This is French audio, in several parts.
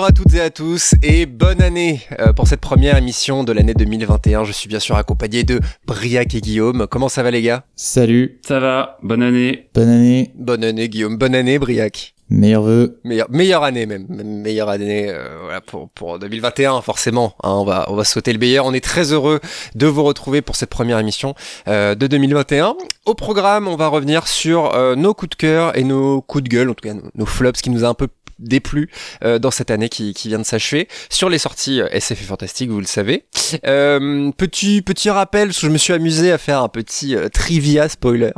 Bonjour à toutes et à tous et bonne année euh, pour cette première émission de l'année 2021. Je suis bien sûr accompagné de Briac et Guillaume. Comment ça va les gars? Salut. Ça va, bonne année. Bonne année. Bonne année Guillaume, bonne année Briac. Meilleurs vœux. Meilleure, meilleure année même, meilleure année euh, voilà, pour, pour 2021 forcément. Hein, on va on va sauter le meilleur. On est très heureux de vous retrouver pour cette première émission euh, de 2021. Au programme, on va revenir sur euh, nos coups de cœur et nos coups de gueule, en tout cas nos, nos flops, qui nous a un peu déplu euh, dans cette année qui, qui vient de s'achever sur les sorties euh, SF et fantastique vous le savez euh, petit petit rappel parce que je me suis amusé à faire un petit euh, trivia spoilers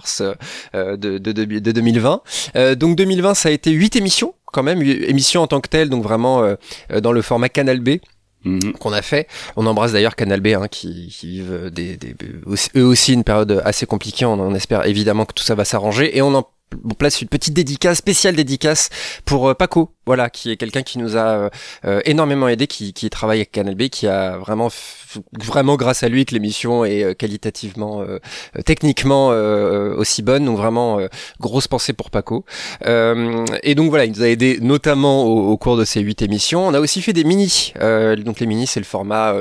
euh, de, de, de, de 2020 Euh, donc 2020 ça a été huit émissions quand même émissions en tant que telles donc vraiment dans le format Canal B Mhm. qu'on a fait. On embrasse d'ailleurs Canal B hein, qui, qui vivent des, des, eux aussi une période assez compliquée. On en espère évidemment que tout ça va s'arranger et on en on place une petite dédicace, spéciale dédicace pour euh, Paco, voilà, qui est quelqu'un qui nous a euh, euh, énormément aidé, qui, qui travaille avec Canal B, qui a vraiment, vraiment grâce à lui que l'émission est euh, qualitativement, euh, techniquement euh, aussi bonne. Donc vraiment grosse pensée pour Paco. Et donc voilà, il nous a aidé notamment au, au cours de ces huit émissions. On a aussi fait des mini. Donc les mini, c'est le format.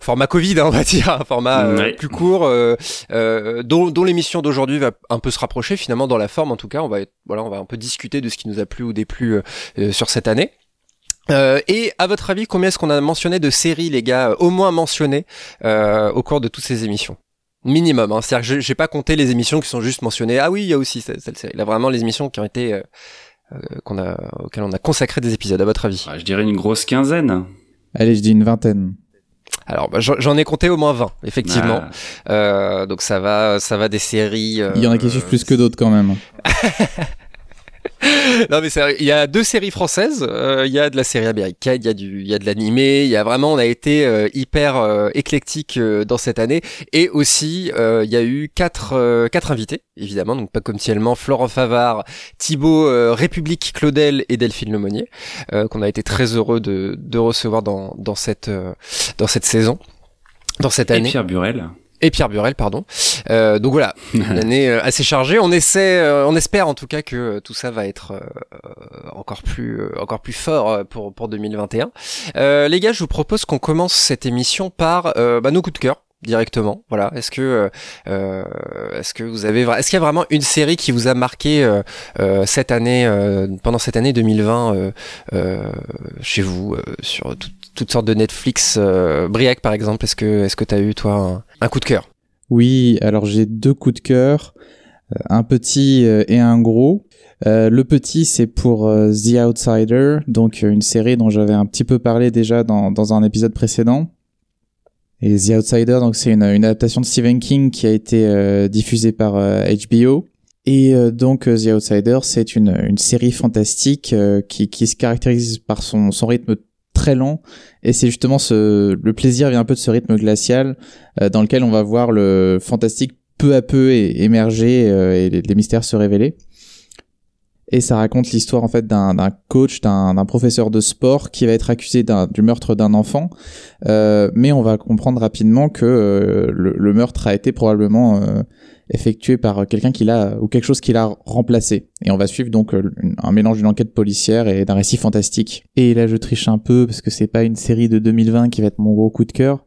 Format Covid, hein, on va dire, un format euh, Ouais. plus court, euh, euh, dont, dont l'émission d'aujourd'hui va un peu se rapprocher finalement dans la forme. En tout cas, on va être- voilà, on va un peu discuter de ce qui nous a plu ou déplu sur cette année. Euh, et à votre avis, combien est-ce qu'on a mentionné de séries, les gars, euh, au moins mentionnées euh, au cours de toutes ces émissions? Minimum, hein. c'est-à-dire que je- j'ai pas compté les émissions qui sont juste mentionnées. Ah oui, il y a aussi cette, cette série. Là, vraiment les émissions qui ont été qu'on a auxquelles on a consacré des épisodes. À votre avis? Ah, je dirais une grosse quinzaine. Allez, je dis une vingtaine. Alors, bah, j'en j'en ai compté au moins 20, effectivement. Ah, Euh, donc ça va, ça va des séries. euh, Il y en a qui suivent plus que d'autres quand même. non mais il y a deux séries françaises, euh, il y a de la série américaine, il y a du, il y a de l'animé, il y a vraiment, on a été euh, hyper euh, éclectique euh, dans cette année, et aussi euh, il y a eu quatre, euh, quatre invités, évidemment, donc pas comme tellement Florent Favard, Thibaut euh, République Claudel et Delphine Lemonnier, euh, qu'on a été très heureux de, de recevoir dans, dans cette, euh, dans cette saison, dans cette Et année. Pierre Burel. Et Pierre Burel, pardon. Euh, donc voilà, une année euh, assez chargée. On essaie, euh, on espère en tout cas que tout ça va être euh, encore plus, euh, encore plus fort pour pour 2021. Euh, les gars, je vous propose qu'on commence cette émission par euh, bah, nos coups de cœur directement. Voilà. Est-ce que, euh, est-ce que vous avez, est-ce qu'il y a vraiment une série qui vous a marqué euh, euh, cette année, euh, pendant cette année 2020 euh, euh, chez vous, euh, sur tout- toutes sortes de Netflix, euh, Briac par exemple? Est-ce que, est-ce que t'as eu toi un, coup de cœur? Oui, alors j'ai deux coups de cœur, euh, un petit euh, et un gros. Euh, le petit, c'est pour The Outsider, donc une série dont j'avais un petit peu parlé déjà dans, dans un épisode précédent. Et The Outsider, donc c'est une, adaptation de Stephen King qui a été diffusée par HBO. Et donc The Outsider, c'est une, une série fantastique qui, qui se caractérise par son, son rythme très. Et c'est justement ce, le plaisir vient un peu de ce rythme glacial euh, dans lequel on va voir le fantastique peu à peu émerger euh, et les mystères se révéler. Et ça raconte l'histoire en fait d'un coach, d'un professeur de sport qui va être accusé du meurtre d'un enfant, Euh, mais on va comprendre rapidement que euh, le, le meurtre a été probablement euh, effectué par quelqu'un qui l'a ou quelque chose qui l'a remplacé. Et on va suivre donc euh, un mélange d'une enquête policière et d'un récit fantastique. Et là je triche un peu parce que c'est pas une série de 2020 qui va être mon gros coup de cœur,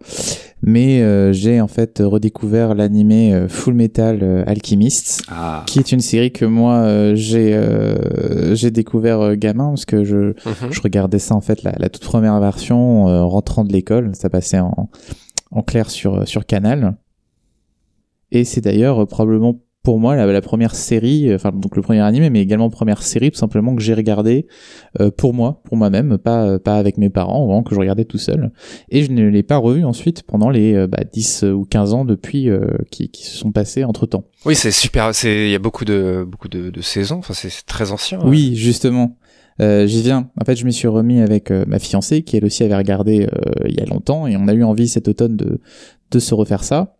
mais euh, j'ai en fait redécouvert l'animé euh, Full Metal euh, Alchemist Ah, qui est une série que moi euh, j'ai euh, j'ai découvert gamin parce que je Mhm. je regardais ça en fait la, la toute première version euh, rentrant de l'école. Ça passait en en clair sur sur Canal. Et c'est d'ailleurs probablement pour moi la, la première série euh, enfin donc le premier animé mais également première série tout simplement que j'ai regardé euh, pour moi pour moi-même pas euh, pas avec mes parents vraiment que je regardais tout seul et je ne l'ai pas revu ensuite pendant les euh, bah, 10 ou 15 ans depuis euh, qui, qui se sont passés entre temps Oui, c'est super. C'est il y a beaucoup de beaucoup de, de saisons. Enfin, c'est c'est très ancien. Oui, justement. Euh, J'y viens. En fait, je m'y suis remis avec euh, ma fiancée, qui elle aussi avait regardé euh, il y a longtemps, et on a eu envie cet automne de, de se refaire ça.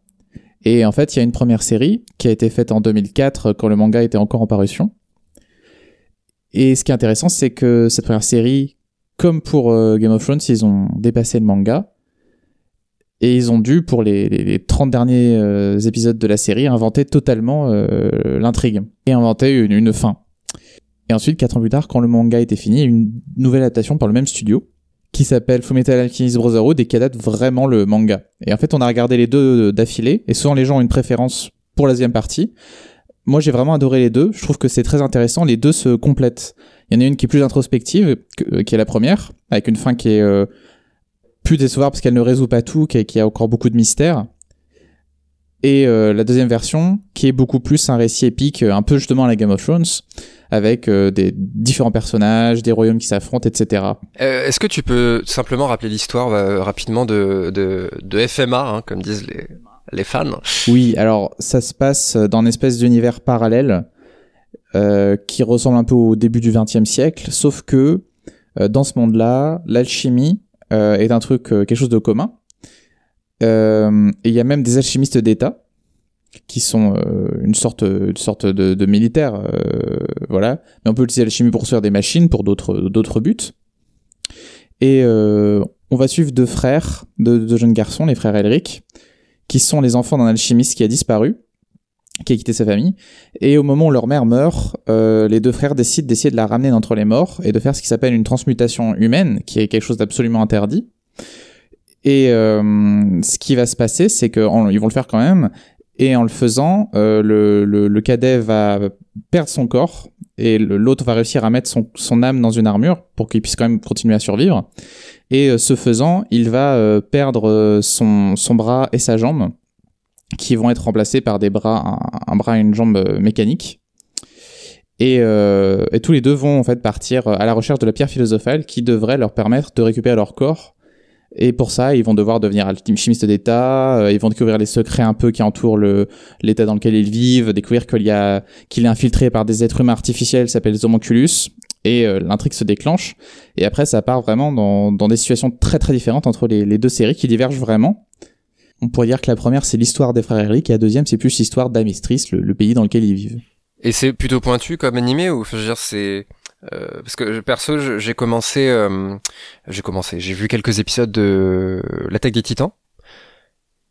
Et en fait, il y a une première série qui a été faite en 2004, quand le manga était encore en parution. Et ce qui est intéressant, c'est que cette première série, comme pour euh, Game of Thrones, ils ont dépassé le manga. Et ils ont dû, pour les, les, les 30 derniers euh, épisodes de la série, inventer totalement euh, l'intrigue. Et inventer une, une fin. Et ensuite, quatre ans plus tard, quand le manga était fini, une nouvelle adaptation par le même studio qui s'appelle Fullmetal Alchemist Brotherhood et qui adapte vraiment le manga. Et en fait, on a regardé les deux d'affilée et souvent les gens ont une préférence pour la deuxième partie. Moi, j'ai vraiment adoré les deux. Je trouve que c'est très intéressant. Les deux se complètent. Il y en a une qui est plus introspective, que- qui est la première, avec une fin qui est euh, plus décevante parce qu'elle ne résout pas tout, qui a encore beaucoup de mystères. Et euh, la deuxième version, qui est beaucoup plus un récit épique, euh, un peu justement à la Game of Thrones, avec euh, des différents personnages, des royaumes qui s'affrontent, etc. Euh, Est-ce que tu peux simplement rappeler l'histoire euh, rapidement de, de, de FMA, hein, comme disent les, les fans? Oui, alors ça se passe dans une espèce d'univers parallèle euh, qui ressemble un peu au début du XXe siècle, sauf que euh, dans ce monde-là, l'alchimie euh, est un truc, euh, quelque chose de commun. Euh, et il y a même des alchimistes d'État qui sont euh, une sorte, une sorte de, de militaires, euh, voilà. Mais on peut utiliser l'alchimie pour construire des machines, pour d'autres, d'autres buts. Et euh, on va suivre deux frères, deux, deux jeunes garçons, les frères Elric, qui sont les enfants d'un alchimiste qui a disparu, qui a quitté sa famille. Et au moment où leur mère meurt, euh, les deux frères décident d'essayer de la ramener d'entre les morts et de faire ce qui s'appelle une transmutation humaine, qui est quelque chose d'absolument interdit. Et euh, ce qui va se passer, c'est qu'ils vont le faire quand même. Et en le faisant, euh, le, cadet va perdre son corps et l'autre va réussir à mettre son, âme dans une armure pour qu'il puisse quand même continuer à survivre. Et euh, ce faisant, il va perdre son, bras et sa jambe, qui vont être remplacés par des bras, un, bras et une jambe euh, mécanique. Et, et tous les deux vont en fait partir à la recherche de la pierre philosophale qui devrait leur permettre de récupérer leur corps. Et pour ça, ils vont devoir devenir alchimistes d'État. euh, Ils vont découvrir les secrets un peu qui entourent le l'État dans lequel ils vivent, découvrir qu'il qu'il est infiltré par des êtres humains artificiels, qui s'appellent les homunculus. Et euh, l'intrigue se déclenche. Et après, ça part vraiment dans, dans des situations très très différentes entre les, deux séries qui divergent vraiment. On pourrait dire que la première, c'est l'histoire des frères Eric, et la deuxième, c'est plus l'histoire d'Amistris, le, le pays dans lequel ils vivent. Et c'est plutôt pointu comme animé ou je veux dire c'est euh, parce que perso j'ai commencé euh, j'ai commencé j'ai vu quelques épisodes de l'attaque des Titans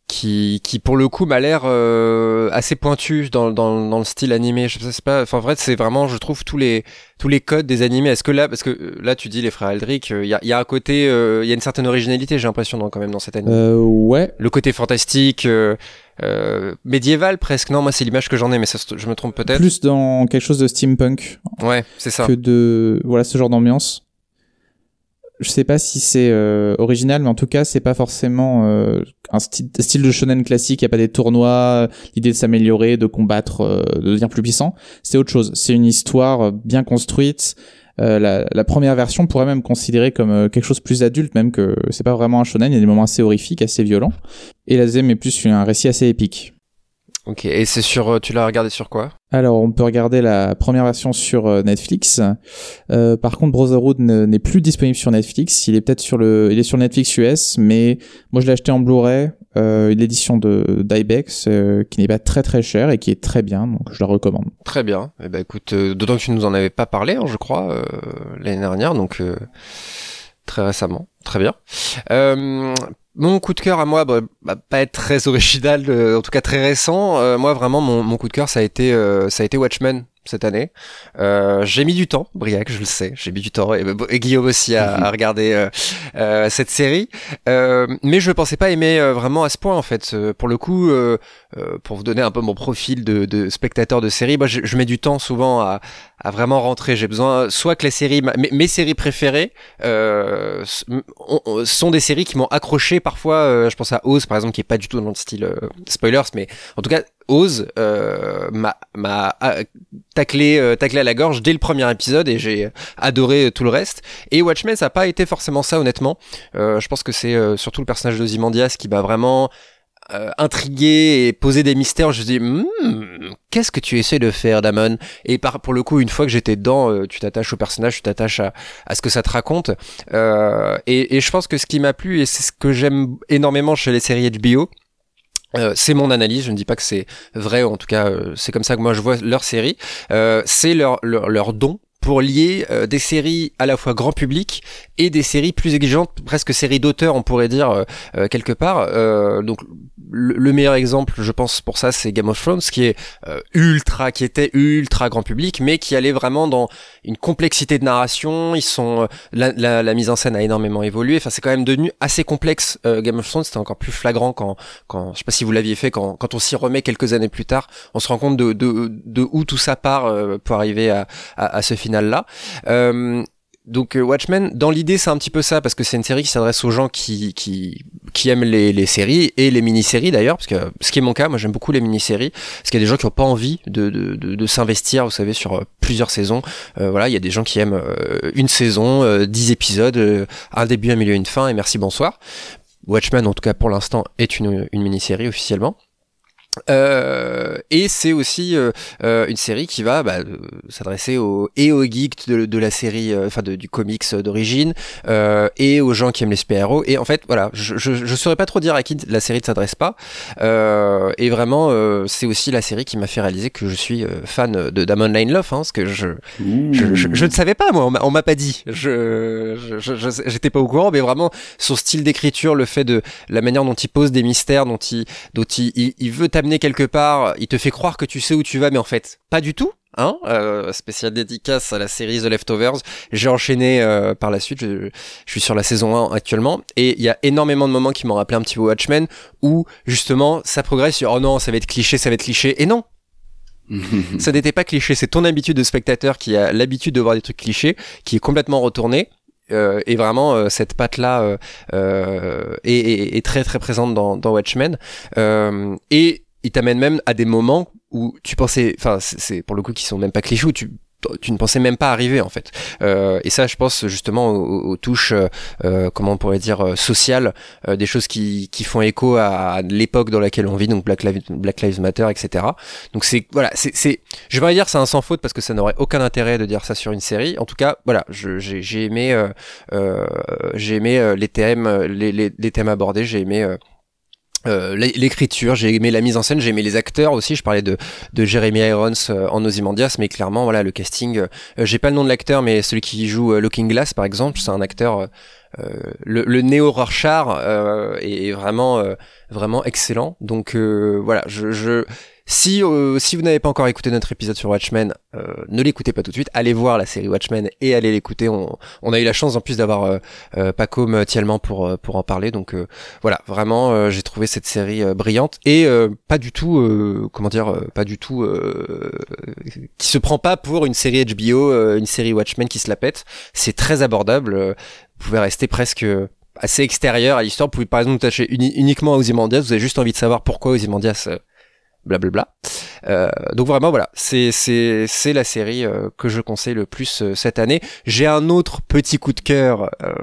qui qui pour le coup m'a l'air euh, assez pointu dans, dans dans le style animé. Je sais pas enfin en vrai c'est vraiment je trouve tous les tous les codes des animés. Est-ce que là parce que euh, là tu dis les frères Aldrich il y a y a un côté euh, il y a une certaine originalité j'ai l'impression quand même dans cet animé Euh, ouais. le côté fantastique euh, euh, médiéval presque non moi c'est l'image que j'en ai mais ça je me trompe peut-être Plus dans quelque chose de steampunk ouais c'est ça que de voilà ce genre d'ambiance. Je sais pas si c'est euh, original, mais en tout cas, c'est pas forcément euh, un style, style de shonen classique. Il y a pas des tournois, l'idée de s'améliorer, de combattre, euh, de devenir plus puissant. C'est autre chose. C'est une histoire euh, bien construite. Euh, la, première version pourrait même considérer comme euh, quelque chose plus adulte, même que c'est pas vraiment un shonen. Il y a des moments assez horrifiques, assez violents. Et la deuxième est plus un récit assez épique. Ok, et c'est sur, euh, tu l'as regardé sur quoi? Alors, on peut regarder la première version sur euh, Netflix. Euh, par contre, Brotherhood ne- n'est plus disponible sur Netflix. Il est peut-être sur le, il est sur Netflix US, mais moi je l'ai acheté en Blu-ray, euh, l'édition de d'Ibex, euh, qui n'est pas très très cher et qui est très bien, donc je la recommande. Très bien. Eh ben écoute, euh, d'autant que tu nous en avais pas parlé, hein, je crois, euh, l'année dernière, donc euh, très récemment. Très bien. Euh, mon coup de cœur à moi, bah, bah, pas être très original, euh, en tout cas très récent. Euh, moi, vraiment, mon, coup de cœur, ça a été, euh, ça a été Watchmen cette année. Euh, j'ai mis du temps, Briac, je le sais, j'ai mis du temps, et, et Guillaume aussi à, à regarder euh, euh, cette série. Euh, mais je pensais pas aimer euh, vraiment à ce point en fait. Euh, pour le coup, euh, euh, pour vous donner un peu mon profil de, de spectateur de série, moi je, je mets du temps souvent à, à vraiment rentrer. J'ai besoin soit que les séries, mes, mes séries préférées euh, sont des séries qui m'ont accroché parfois. euh, je pense à Oz par exemple, qui est pas du tout dans le style spoilers, mais en tout cas Oz euh, m'a taclé euh, taclé à la gorge dès le premier épisode et j'ai adoré tout le reste. Et Watchmen, ça n'a pas été forcément ça honnêtement. Euh, je pense que c'est euh, surtout le personnage d'Ozymandias qui m'a vraiment intrigué et posé des mystères. Je me dis, Hmm, qu'est-ce que tu essaies de faire, Damon? Et par, pour le coup, une fois que j'étais dedans, tu t'attaches au personnage, tu t'attaches à, à ce que ça te raconte. Euh, et, et je pense que ce qui m'a plu, et c'est ce que j'aime énormément chez les séries HBO, euh, c'est mon analyse, je ne dis pas que c'est vrai, en tout cas euh, c'est comme ça que moi je vois leur série, euh, c'est leur, leur, leur don pour lier euh, des séries à la fois grand public et des séries plus exigeantes, presque séries d'auteurs, on pourrait dire euh, euh, quelque part. donc le, meilleur exemple, je pense pour ça, c'est Game of Thrones, qui est ultra, qui était ultra grand public, mais qui allait vraiment dans une complexité de narration. Ils sont la, la, la mise en scène a énormément évolué. Enfin, c'est quand même devenu assez complexe. Game of Thrones, c'était encore plus flagrant quand, quand, je sais pas si vous l'aviez fait, quand, quand on s'y remet quelques années plus tard, on se rend compte de, de, de où tout ça part pour arriver à, à, à ce final Euh, donc euh, Watchmen, dans l'idée, c'est un petit peu ça parce que c'est une série qui s'adresse aux gens qui aiment les, séries et les mini-séries d'ailleurs, parce que ce qui est mon cas, moi j'aime beaucoup les mini-séries, parce qu'il y a des gens qui n'ont pas envie de s'investir, vous savez, sur euh, plusieurs saisons. Euh, voilà, il y a des gens qui aiment une saison, dix épisodes, un début, un milieu, une fin, et merci, bonsoir. Watchmen, en tout cas pour l'instant, est une mini-série officiellement. Euh, et c'est aussi euh, euh, une série qui va bah, s'adresser aux et aux geeks de, la série, enfin du comics d'origine, et aux gens qui aiment les super-héros. Et en fait, voilà, je, je, saurais pas trop dire à qui la série ne s'adresse pas. et vraiment, c'est aussi la série qui m'a fait réaliser que je suis fan de Damon Line Love, hein, parce que je, je, je, ne savais pas, moi, on m'a pas dit. Je j'étais pas au courant, mais vraiment son style d'écriture, le fait de la manière dont il pose des mystères, dont il dont il, il, il veut t'amener quelque part, il te fait croire que tu sais où tu vas, mais en fait, pas du tout. Hein euh, spécial dédicace à la série The Leftovers. J'ai enchaîné euh, par la suite. Je, suis sur la saison 1 actuellement et il y a énormément de moments qui m'ont rappelé un petit peu Watchmen où justement ça progresse sur oh non ça va être cliché, ça va être cliché et non. ça n'était pas cliché, c'est ton habitude de spectateur qui a l'habitude de voir des trucs clichés qui est complètement retourné euh, et vraiment euh, cette patte là euh, est, est, très très présente dans, dans Watchmen et il t'amène même à des moments où tu pensais, enfin c'est pour le coup qui sont même pas clichés, où tu tu ne pensais même pas arriver en fait. Euh, et ça, je pense justement aux, touches, euh, comment on pourrait dire, euh, sociales, euh, des choses qui, qui font écho à, l'époque dans laquelle on vit, donc Black Lives, Matter, etc. Donc c'est voilà, c'est, je vais pas dire c'est un sans faute parce que ça n'aurait aucun intérêt de dire ça sur une série. En tout cas, voilà, j'ai, j'ai aimé, euh, j'ai aimé les thèmes, les, les, les thèmes abordés, j'ai aimé euh, l'écriture, j'ai aimé la mise en scène, j'ai aimé les acteurs aussi. Je parlais de, de Jeremy Irons euh, en Ozymandias, mais clairement, voilà, le casting. Euh, j'ai pas le nom de l'acteur, mais celui qui joue Looking Glass, par exemple, c'est un acteur. le, le Néo Rorschach est, vraiment vraiment excellent. Donc voilà, je, je si, euh, si vous n'avez pas encore écouté notre épisode sur Watchmen, euh, ne l'écoutez pas tout de suite. Allez voir la série Watchmen et allez l'écouter. On, on, a eu la chance en plus d'avoir euh, euh Paco Thielman pour, pour en parler. Donc voilà, vraiment, j'ai trouvé cette série brillante et pas du tout, comment dire, pas du tout, qui se prend pas pour une série HBO, une série Watchmen qui se la pète. C'est très abordable. vous pouvez rester presque assez extérieur à l'histoire. Vous pouvez par exemple tâcher uniquement à Ozymandias. Vous avez juste envie de savoir pourquoi Ozymandias blablabla. Euh, donc vraiment voilà, c'est c'est c'est la série euh, que je conseille le plus euh, cette année. J'ai un autre petit coup de cœur. Euh,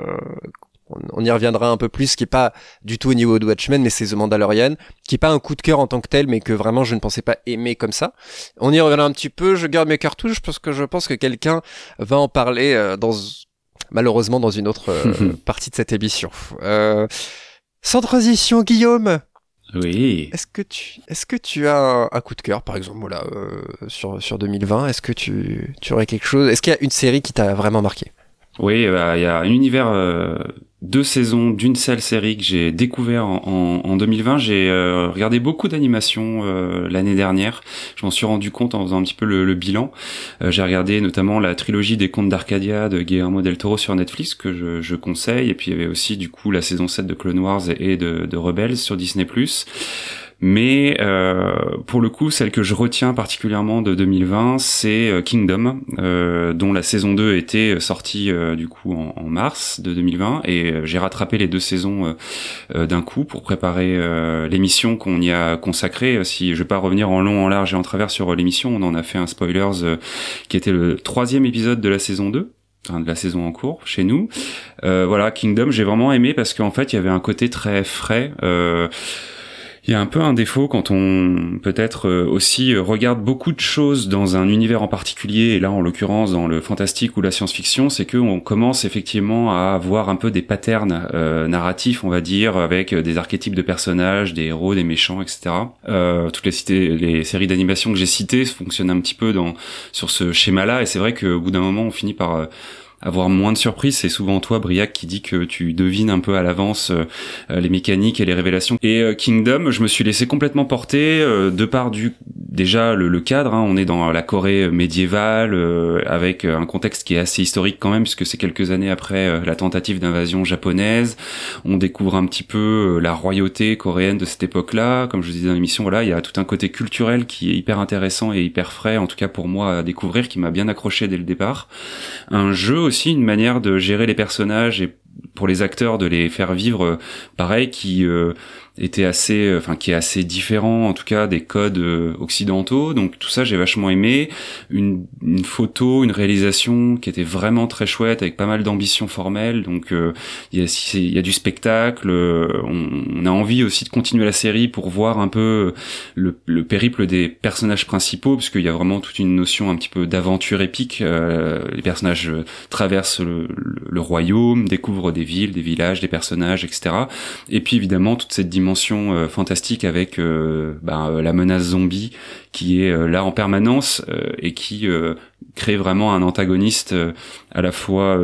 on, y reviendra un peu plus, qui est pas du tout au niveau de Watchmen, mais c'est The Mandalorian, qui est pas un coup de cœur en tant que tel, mais que vraiment je ne pensais pas aimer comme ça. On y reviendra un petit peu. Je garde mes cartouches parce que je pense que quelqu'un va en parler dans malheureusement dans une autre partie de cette émission. sans transition, Guillaume? Oui. Est-ce que tu, est-ce que tu as un, coup de cœur, par exemple, voilà, euh, sur sur 2020 Est-ce que tu, tu aurais quelque chose Est-ce qu'il y a une série qui t'a vraiment marqué? Oui, bah, il y a un univers euh, deux saisons d'une seule série que j'ai découvert en, en, 2020. J'ai euh, regardé beaucoup d'animations euh, l'année dernière. Je m'en suis rendu compte en faisant un petit peu le, bilan. Euh, j'ai regardé notamment la trilogie des Contes d'Arcadia de Guillermo del Toro sur Netflix que je, je, conseille. Et puis il y avait aussi du coup la saison 7 de Clone Wars et de, de Rebels sur Disney+. Mais euh, pour le coup, celle que je retiens particulièrement de 2020, c'est euh, Kingdom, euh, dont la saison 2 était sortie du coup en, mars de 2020, et j'ai rattrapé les deux saisons d'un coup pour préparer l'émission qu'on y a consacrée. Si je vais pas revenir en long, en large et en travers sur l'émission, on en a fait un spoilers qui était le troisième épisode de la saison 2 de la saison en cours chez nous. Euh, voilà, Kingdom, j'ai vraiment aimé parce qu'en fait, il y avait un côté très frais. Euh, il y a un peu un défaut quand on peut-être euh, aussi euh, regarde beaucoup de choses dans un univers en particulier, et là en l'occurrence dans le fantastique ou la science-fiction, c'est qu'on commence effectivement à avoir un peu des patterns euh, narratifs, on va dire, avec des archétypes de personnages, des héros, des méchants, etc. Euh, toutes les séries d'animation que j'ai citées fonctionnent un petit peu dans sur ce schéma-là, et c'est vrai qu'au bout d'un moment, on finit par avoir moins de surprises. C'est souvent toi, Briac, qui dit que tu devines un peu à l'avance euh, les mécaniques et les révélations. Et euh, Kingdom, je me suis laissé complètement porter euh, de par du déjà le, cadre. Hein. on est dans la Corée médiévale avec un contexte qui est assez historique quand même, puisque c'est quelques années après la tentative d'invasion japonaise. On découvre un petit peu la royauté coréenne de cette époque-là. Comme je vous disais dans l'émission, voilà, il y a tout un côté culturel qui est hyper intéressant et hyper frais, en tout cas pour moi à découvrir, qui m'a bien accroché dès le départ. Un jeu aussi une manière de gérer les personnages et pour les acteurs de les faire vivre euh, pareil qui euh, était assez, euh, enfin qui est assez différent en tout cas des codes euh, occidentaux. Donc tout ça j'ai vachement aimé. Une, une, photo, une réalisation qui était vraiment très chouette avec pas mal d'ambition formelle. Donc euh, il y, a, y a du spectacle. On, a envie aussi de continuer la série pour voir un peu le, le périple des personnages principaux parce qu'il y a vraiment toute une notion un petit peu d'aventure épique. les personnages traversent le, le, royaume, découvrent des villes, des villages, des personnages, etc. Et puis évidemment toute cette dimension euh, fantastique avec euh, ben, euh, la menace zombie qui est là en permanence et qui crée vraiment un antagoniste à la fois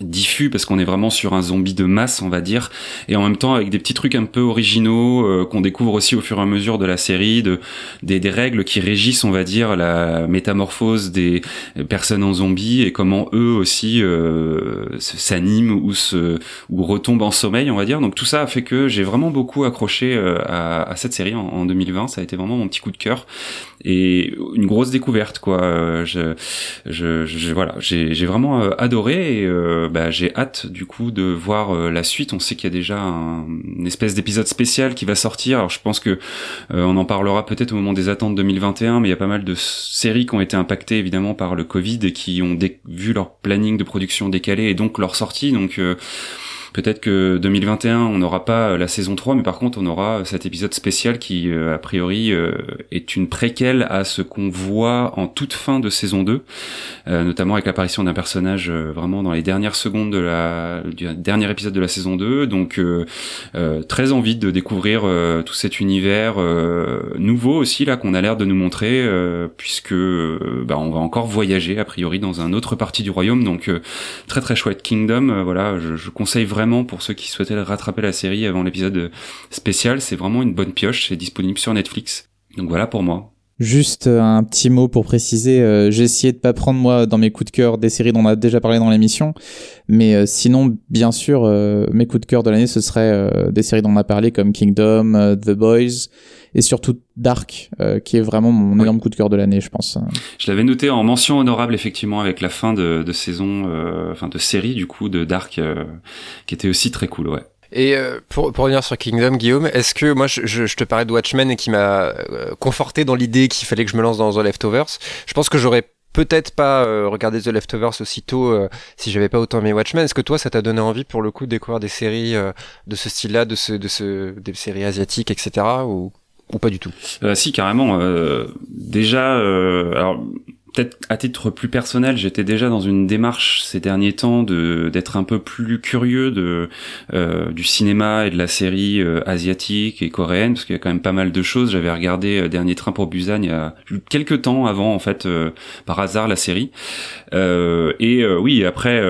diffus parce qu'on est vraiment sur un zombie de masse on va dire et en même temps avec des petits trucs un peu originaux euh, qu'on découvre aussi au fur et à mesure de la série de des, des, règles qui régissent on va dire la métamorphose des personnes en zombies et comment eux aussi euh, s'animent ou se ou retombent en sommeil on va dire donc tout ça a fait que j'ai vraiment beaucoup accroché euh, à, à, cette série en, en 2020 ça a été vraiment mon petit coup de cœur et une grosse découverte quoi. Euh, je, je, je voilà, j'ai, vraiment euh, adoré et euh, bah, j'ai hâte du coup de voir la suite. On sait qu'il y a déjà un, une espèce d'épisode spécial qui va sortir. Alors je pense que on en parlera peut-être au moment des attentes 2021, mais il y a pas mal de séries qui ont été impactées évidemment par le Covid et qui ont vu leur planning de production décalé et donc leur sortie. Donc Peut-être que 2021, on n'aura pas la saison 3, mais par contre, on aura cet épisode spécial qui, euh, a priori, euh, est une préquelle à ce qu'on voit en toute fin de saison 2, euh, notamment avec l'apparition d'un personnage vraiment dans les dernières secondes de la, du dernier épisode de la saison 2. Donc, très envie de découvrir tout cet univers nouveau aussi, là, qu'on a l'air de nous montrer, puisque bah, on va encore voyager, a priori, dans un autre partie du royaume. Donc, très très chouette Kingdom. voilà, je, je conseille vraiment pour ceux qui souhaitaient rattraper la série avant l'épisode spécial. C'est vraiment une bonne pioche. C'est disponible sur Netflix. Donc voilà pour moi. Juste euh, un petit mot pour préciser, euh, j'ai essayé de pas prendre moi dans mes coups de cœur des séries dont on a déjà parlé dans l'émission, mais euh, sinon bien sûr mes coups de cœur de l'année ce serait des séries dont on a parlé comme Kingdom, The Boys et surtout Dark qui est vraiment mon énorme coup de cœur de l'année je pense. Je l'avais noté en mention honorable effectivement avec la fin de, de saison, enfin de série du coup de Dark qui était aussi très cool ouais. Et euh, pour, pour revenir sur Kingdom, Guillaume, est-ce que moi je, je, te parlais de Watchmen et qui m'a euh, conforté dans l'idée qu'il fallait que je me lance dans The Leftovers Je pense que j'aurais peut-être pas euh, regardé The Leftovers aussitôt si j'avais pas autant aimé Watchmen. Est-ce que toi ça t'a donné envie pour le coup de découvrir des séries de ce style-là, de ce, de ce, des séries asiatiques, etc. ou, ou pas du tout? Si carrément. déjà, alors peut-être à titre plus personnel, j'étais déjà dans une démarche ces derniers temps de d'être un peu plus curieux de euh, du cinéma et de la série euh, asiatique et coréenne parce qu'il y a quand même pas mal de choses. J'avais regardé euh, Dernier train pour Busan il y a quelques temps avant en fait euh, par hasard la série. et oui, après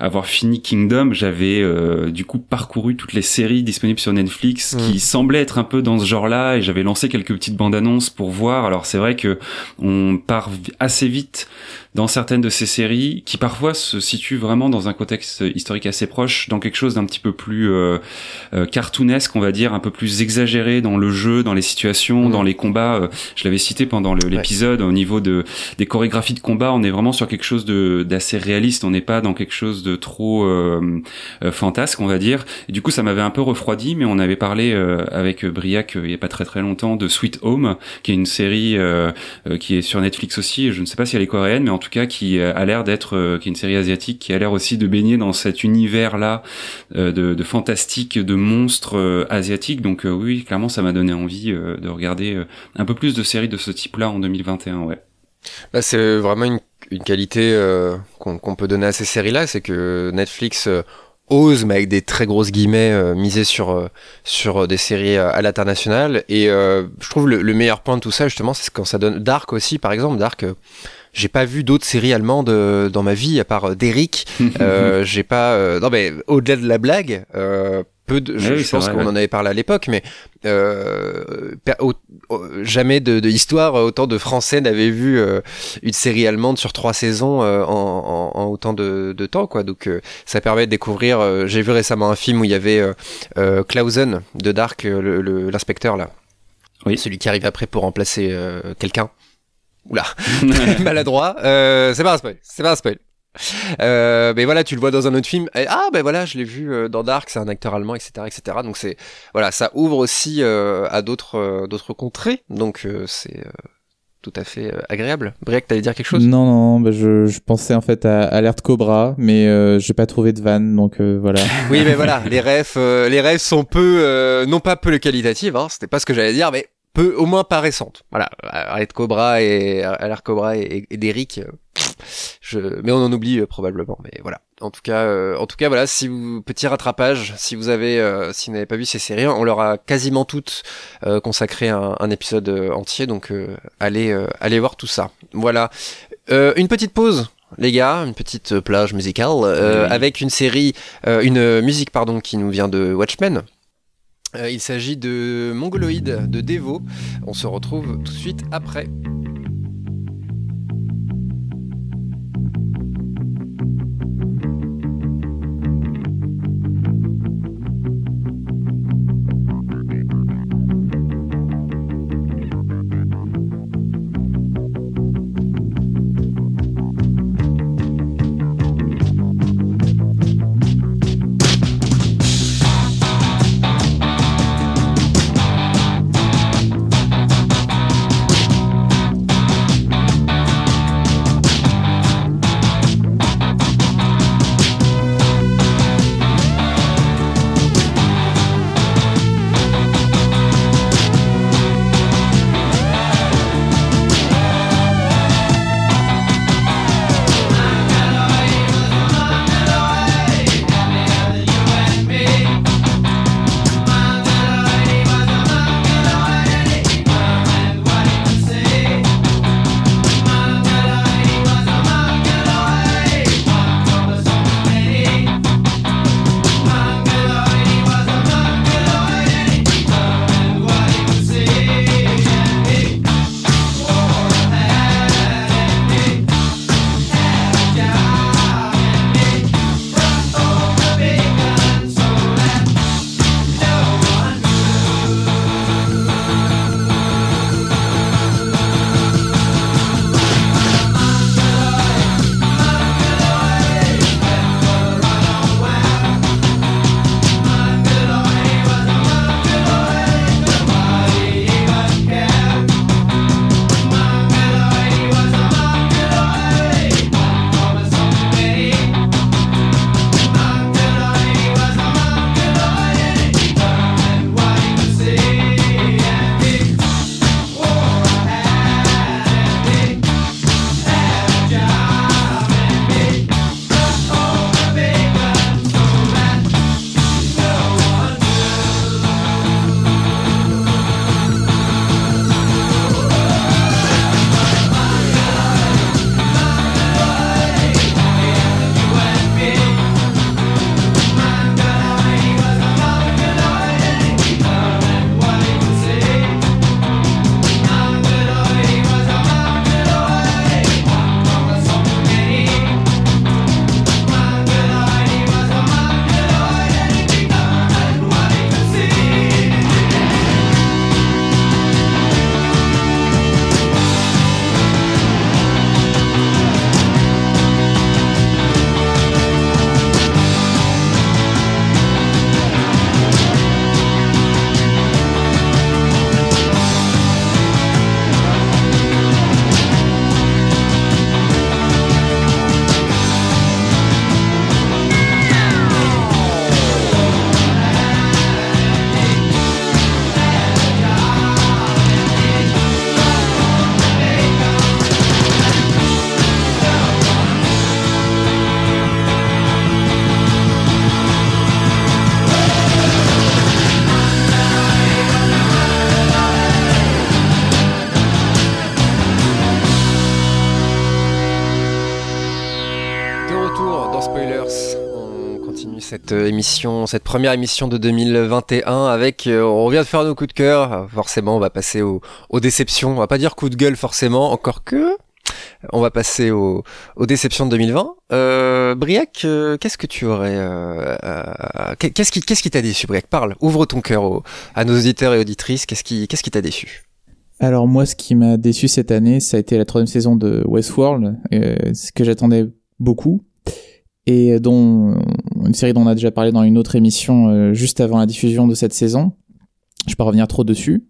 avoir fini Kingdom, j'avais du coup parcouru toutes les séries disponibles sur Netflix qui mm. semblaient être un peu dans ce genre-là et j'avais lancé quelques petites bandes annonces pour voir. Alors c'est vrai que on part assez assez vite dans certaines de ces séries qui parfois se situent vraiment dans un contexte historique assez proche, dans quelque chose d'un petit peu plus euh, euh, cartoonesque, on va dire, un peu plus exagéré dans le jeu, dans les situations, mmh. dans les combats. Euh, je l'avais cité pendant l'épisode au niveau de des chorégraphies de combat, on est vraiment sur quelque chose de d'assez réaliste. On n'est pas dans quelque chose de trop fantasque, on va dire. Et du coup, ça m'avait un peu refroidi, mais on avait parlé avec Briac il y a pas très très longtemps de Sweet Home, qui est une série qui est sur Netflix aussi. Je ne sais pas si elle est coréenne, mais en tout cas qui a l'air d'être, qui est une série asiatique, qui a l'air aussi de baigner dans cet univers-là de, de fantastique, de monstres asiatiques. Donc oui, clairement, ça m'a donné envie de regarder un peu plus de séries de ce type-là en 2021. Ouais. Bah, c'est vraiment une, qualité euh, qu'on peut donner à ces séries-là, c'est que Netflix euh, ose, mais avec des très grosses guillemets, euh, miser sur, sur des séries à l'international. Et je trouve le, le, meilleur point de tout ça, justement, c'est quand ça donne Dark aussi, par exemple. Dark, j'ai pas vu d'autres séries allemandes dans ma vie à part Derrick. j'ai pas. non mais au-delà de la blague, peu de, je, pense qu'on en avait parlé à l'époque, mais euh, jamais de, de, histoire autant de Français n'avaient vu euh, une série allemande sur trois saisons euh, en, en, en, autant de, de, temps, quoi. Donc euh, ça permet de découvrir. Euh, j'ai vu récemment un film où il y avait Clausen de Dark, l'inspecteur là, oui. celui qui arrive après pour remplacer quelqu'un. Oula, maladroit. c'est pas un spoil. C'est pas un spoil. Euh, mais voilà, tu le vois dans un autre film. Et, ah, ben voilà, je l'ai vu euh, dans Dark, c'est un acteur allemand, etc., etc. Donc c'est voilà, ça ouvre aussi euh, à d'autres euh, d'autres contrées. Donc c'est tout à fait agréable. Briac, t'allais dire quelque chose? Non, non, bah je, je, pensais en fait à Alerte Cobra, mais euh, j'ai pas trouvé de vanne, donc voilà. oui, mais voilà, les refs, les refs sont peu, non pas peu le qualitative, hein, c'était pas ce que j'allais dire, mais peu, au moins pas récente. Voilà, Cobra et Alerte Cobra et, et, Derrick je... mais on en oublie euh, probablement. Mais voilà. En tout cas, euh, en tout cas, voilà. Si vous petit rattrapage, si vous avez, euh, si vous n'avez pas vu ces séries, on leur a quasiment toutes consacré un, un, épisode entier. Donc allez, allez voir tout ça. Voilà. une petite pause les gars, une petite plage musicale avec une série, une musique pardon qui nous vient de Watchmen. Il s'agit de Mongoloid de Devo. On se retrouve tout de suite après. Cette euh, émission, cette première émission de 2021 avec, euh, on vient de faire nos coups de cœur, forcément on va passer aux, déceptions, on va pas dire coup de gueule forcément, encore que on va passer aux, déceptions de 2020. Euh, Briac, euh, qu'est-ce que tu aurais, qu'est-ce qui, qu'est-ce qui t'a déçu, Briac? Parle, ouvre ton cœur à nos auditeurs et auditrices. Qu'est-ce qui, qu'est-ce qui t'a déçu? Alors moi, ce qui m'a déçu cette année, ça a été la troisième saison de Westworld, ce que j'attendais beaucoup et dont une série dont on a déjà parlé dans une autre émission euh, juste avant la diffusion de cette saison. Je vais pas revenir trop dessus.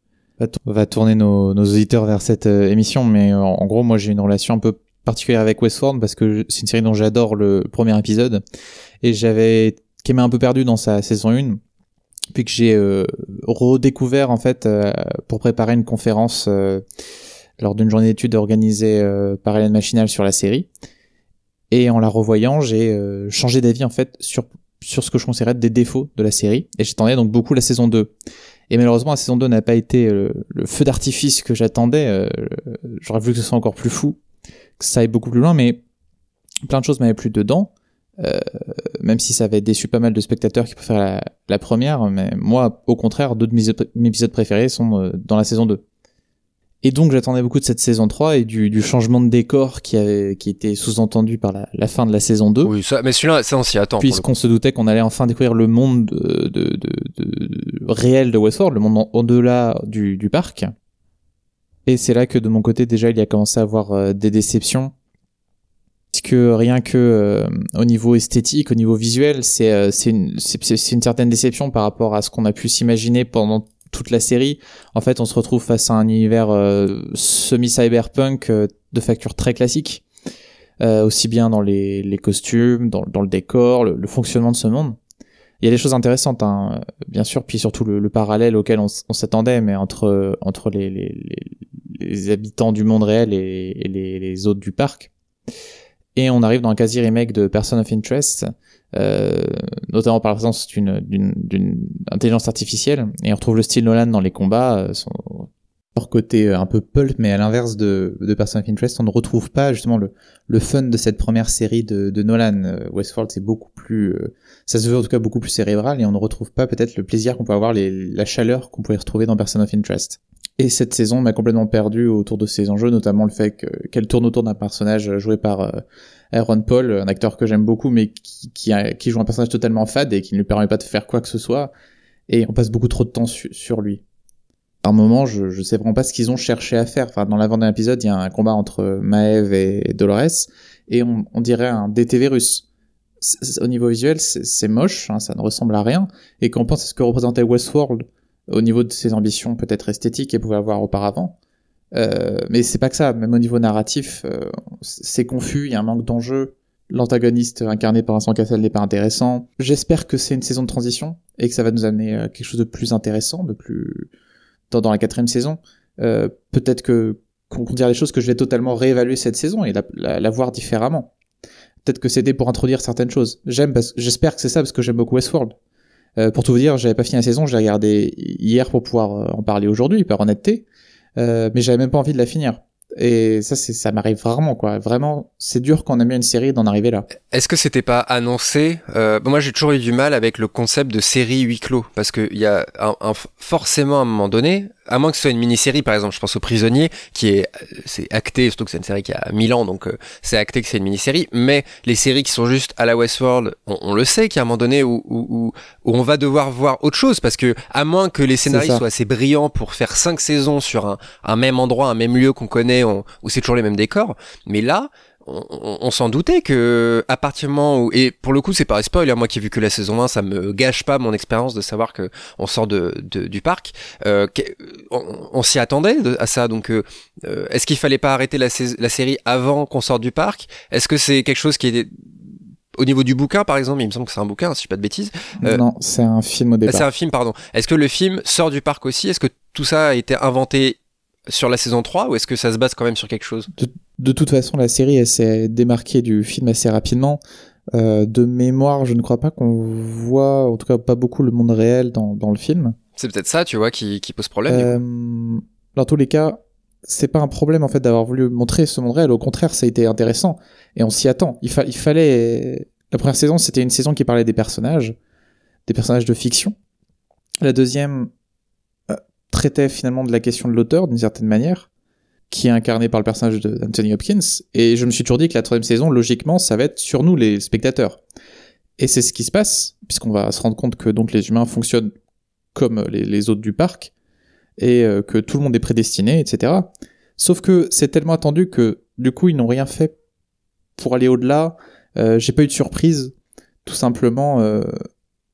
On va tourner nos, nos auditeurs vers cette euh, émission, mais euh, en gros, moi j'ai une relation un peu particulière avec Westworld parce que c'est une série dont j'adore le premier épisode et j'avais qui m'a un peu perdu dans sa saison 1 puis que j'ai redécouvert en fait pour préparer une conférence lors d'une journée d'études organisée par Hélène Machinal sur la série et en la revoyant, j'ai euh, changé d'avis en fait sur sur ce que je considérais des défauts de la série. Et j'attendais donc beaucoup la saison 2. Et malheureusement, la saison 2 n'a pas été euh, le feu d'artifice que j'attendais. Euh, j'aurais voulu que ce soit encore plus fou, que ça aille beaucoup plus loin, mais plein de choses m'avaient plu dedans. même si ça avait déçu pas mal de spectateurs qui préfèrent la, première, mais moi, au contraire, deux de mes, épisodes préférés sont dans la saison 2. Et donc j'attendais beaucoup de cette saison 3 et du, du changement de décor qui, avait, qui était sous-entendu par la, la, fin de la saison 2. Oui, ça, mais celui-là, ça on s'y attend. Puisqu'on se doutait qu'on allait enfin découvrir le monde de, de, de, réel de Westworld, le monde au-delà du, du parc. Et c'est là que de mon côté déjà il y a commencé à avoir euh, des déceptions. Parce que rien que euh, au niveau esthétique, au niveau visuel, c'est euh, une, une certaine déception par rapport à ce qu'on a pu s'imaginer pendant toute la série, en fait, on se retrouve face à un univers euh, semi-cyberpunk euh, de facture très classique, euh, aussi bien dans les, les costumes, dans, dans, le décor, le, fonctionnement de ce monde. Il y a des choses intéressantes, hein, bien sûr, puis surtout le, le parallèle auquel on, on s'attendait, mais entre entre les, les, les, habitants du monde réel et, et les, les autres du parc. Et on arrive dans un quasi remake de Person of Interest, euh, notamment par la d'une intelligence artificielle. Et on retrouve le style Nolan dans les combats, euh, son leur côté euh, un peu pulp, mais à l'inverse de, de Person of Interest, on ne retrouve pas justement le, fun de cette première série de, Nolan. Westworld, c'est beaucoup plus, ça se veut en tout cas beaucoup plus cérébral, et on ne retrouve pas peut-être le plaisir qu'on peut avoir, les, la chaleur qu'on pouvait retrouver dans Person of Interest. Et cette saison m'a complètement perdu autour de ces enjeux, notamment le fait qu'elle tourne autour d'un personnage joué par Aaron Paul, un acteur que j'aime beaucoup, mais qui, qui, qui, joue un personnage totalement fade et qui ne lui permet pas de faire quoi que ce soit. Et on passe beaucoup trop de temps sur lui. Par moment, je, je sais vraiment pas ce qu'ils ont cherché à faire. Enfin, dans l'avant-dernier épisode, il y a un combat entre Maeve et Dolores, et on, on dirait un DTV russe. au niveau visuel, c'est moche, hein, ça ne ressemble à rien. Et quand on pense à ce que représentait Westworld au niveau de ses ambitions peut-être esthétiques qu'elle pouvait avoir auparavant, euh, mais c'est pas que ça, même au niveau narratif, euh, c'est confus, il y a un manque d'enjeu. L'antagoniste incarné par Vincent Cassel n'est pas intéressant. J'espère que c'est une saison de transition et que ça va nous amener euh, quelque chose de plus intéressant, de plus dans, la quatrième saison. Peut-être que qu'on dire les choses que je vais totalement réévaluer cette saison et la, voir différemment. Peut-être que c'était pour introduire certaines choses. J'aime j'espère que c'est ça parce que j'aime beaucoup Westworld. pour tout vous dire, j'avais pas fini la saison, je l'ai regardé hier pour pouvoir en parler aujourd'hui par honnêteté. Euh, mais j'avais même pas envie de la finir. Et ça, c'est, ça m'arrive rarement, quoi. Vraiment, c'est dur quand on a mis une série d'en arriver là. Est-ce que c'était pas annoncé euh, Moi, j'ai toujours eu du mal avec le concept de série huis clos parce qu'il y a forcément à un moment donné, à moins que ce soit une mini-série, par exemple, je pense au Prisonnier, qui est c'est acté, surtout que c'est une série qui a 1000 ans, donc euh, c'est acté que c'est une mini-série. Mais les séries qui sont juste à la Westworld, on, on le sait qu'il y a un moment donné où, où, où, on va devoir voir autre chose parce que à moins que les scénaristes soient assez brillants pour faire cinq saisons sur un, un même endroit, un même lieu qu'on connaît, où c'est toujours les mêmes décors. Mais là, on, s'en doutait que à partir du moment où et pour le coup c'est pas un spoil hein, moi qui ai vu que la saison 1 ça me gâche pas mon expérience de savoir que on sort de, du parc euh, on, s'y attendait à ça donc euh, euh, est-ce qu'il fallait pas arrêter la, la série avant qu'on sorte du parc? Est-ce que c'est quelque chose qui est au niveau du bouquin, par exemple, il me semble que c'est un bouquin, si je dis pas de bêtises. non, c'est un film au départ. C'est un film, pardon. Est-ce que le film sort du parc aussi? Est-ce que tout ça a été inventé sur la saison 3 ou est-ce que ça se base quand même sur quelque chose? De, toute façon, la série elle s'est démarquée du film assez rapidement. Euh, de mémoire, je ne crois pas qu'on voit, en tout cas pas beaucoup, le monde réel dans, dans le film. C'est peut-être ça, tu vois, qui, qui pose problème. Euh, dans tous les cas, c'est pas un problème en fait d'avoir voulu montrer ce monde réel. Au contraire, ça a été intéressant et on s'y attend. Il, il fallait La première saison, c'était une saison qui parlait des personnages, des personnages de fiction. La deuxième euh, traitait finalement de la question de l'auteur d'une certaine manière, qui est incarné par le personnage d'Anthony Hopkins. Et je me suis toujours dit que la troisième saison, logiquement, ça va être sur nous, les spectateurs. Et c'est ce qui se passe, puisqu'on va se rendre compte que donc les humains fonctionnent comme les, autres du parc, et euh, que tout le monde est prédestiné, etc. Sauf que c'est tellement attendu que du coup ils n'ont rien fait pour aller au-delà. Euh, J'ai pas eu de surprise, tout simplement. Euh,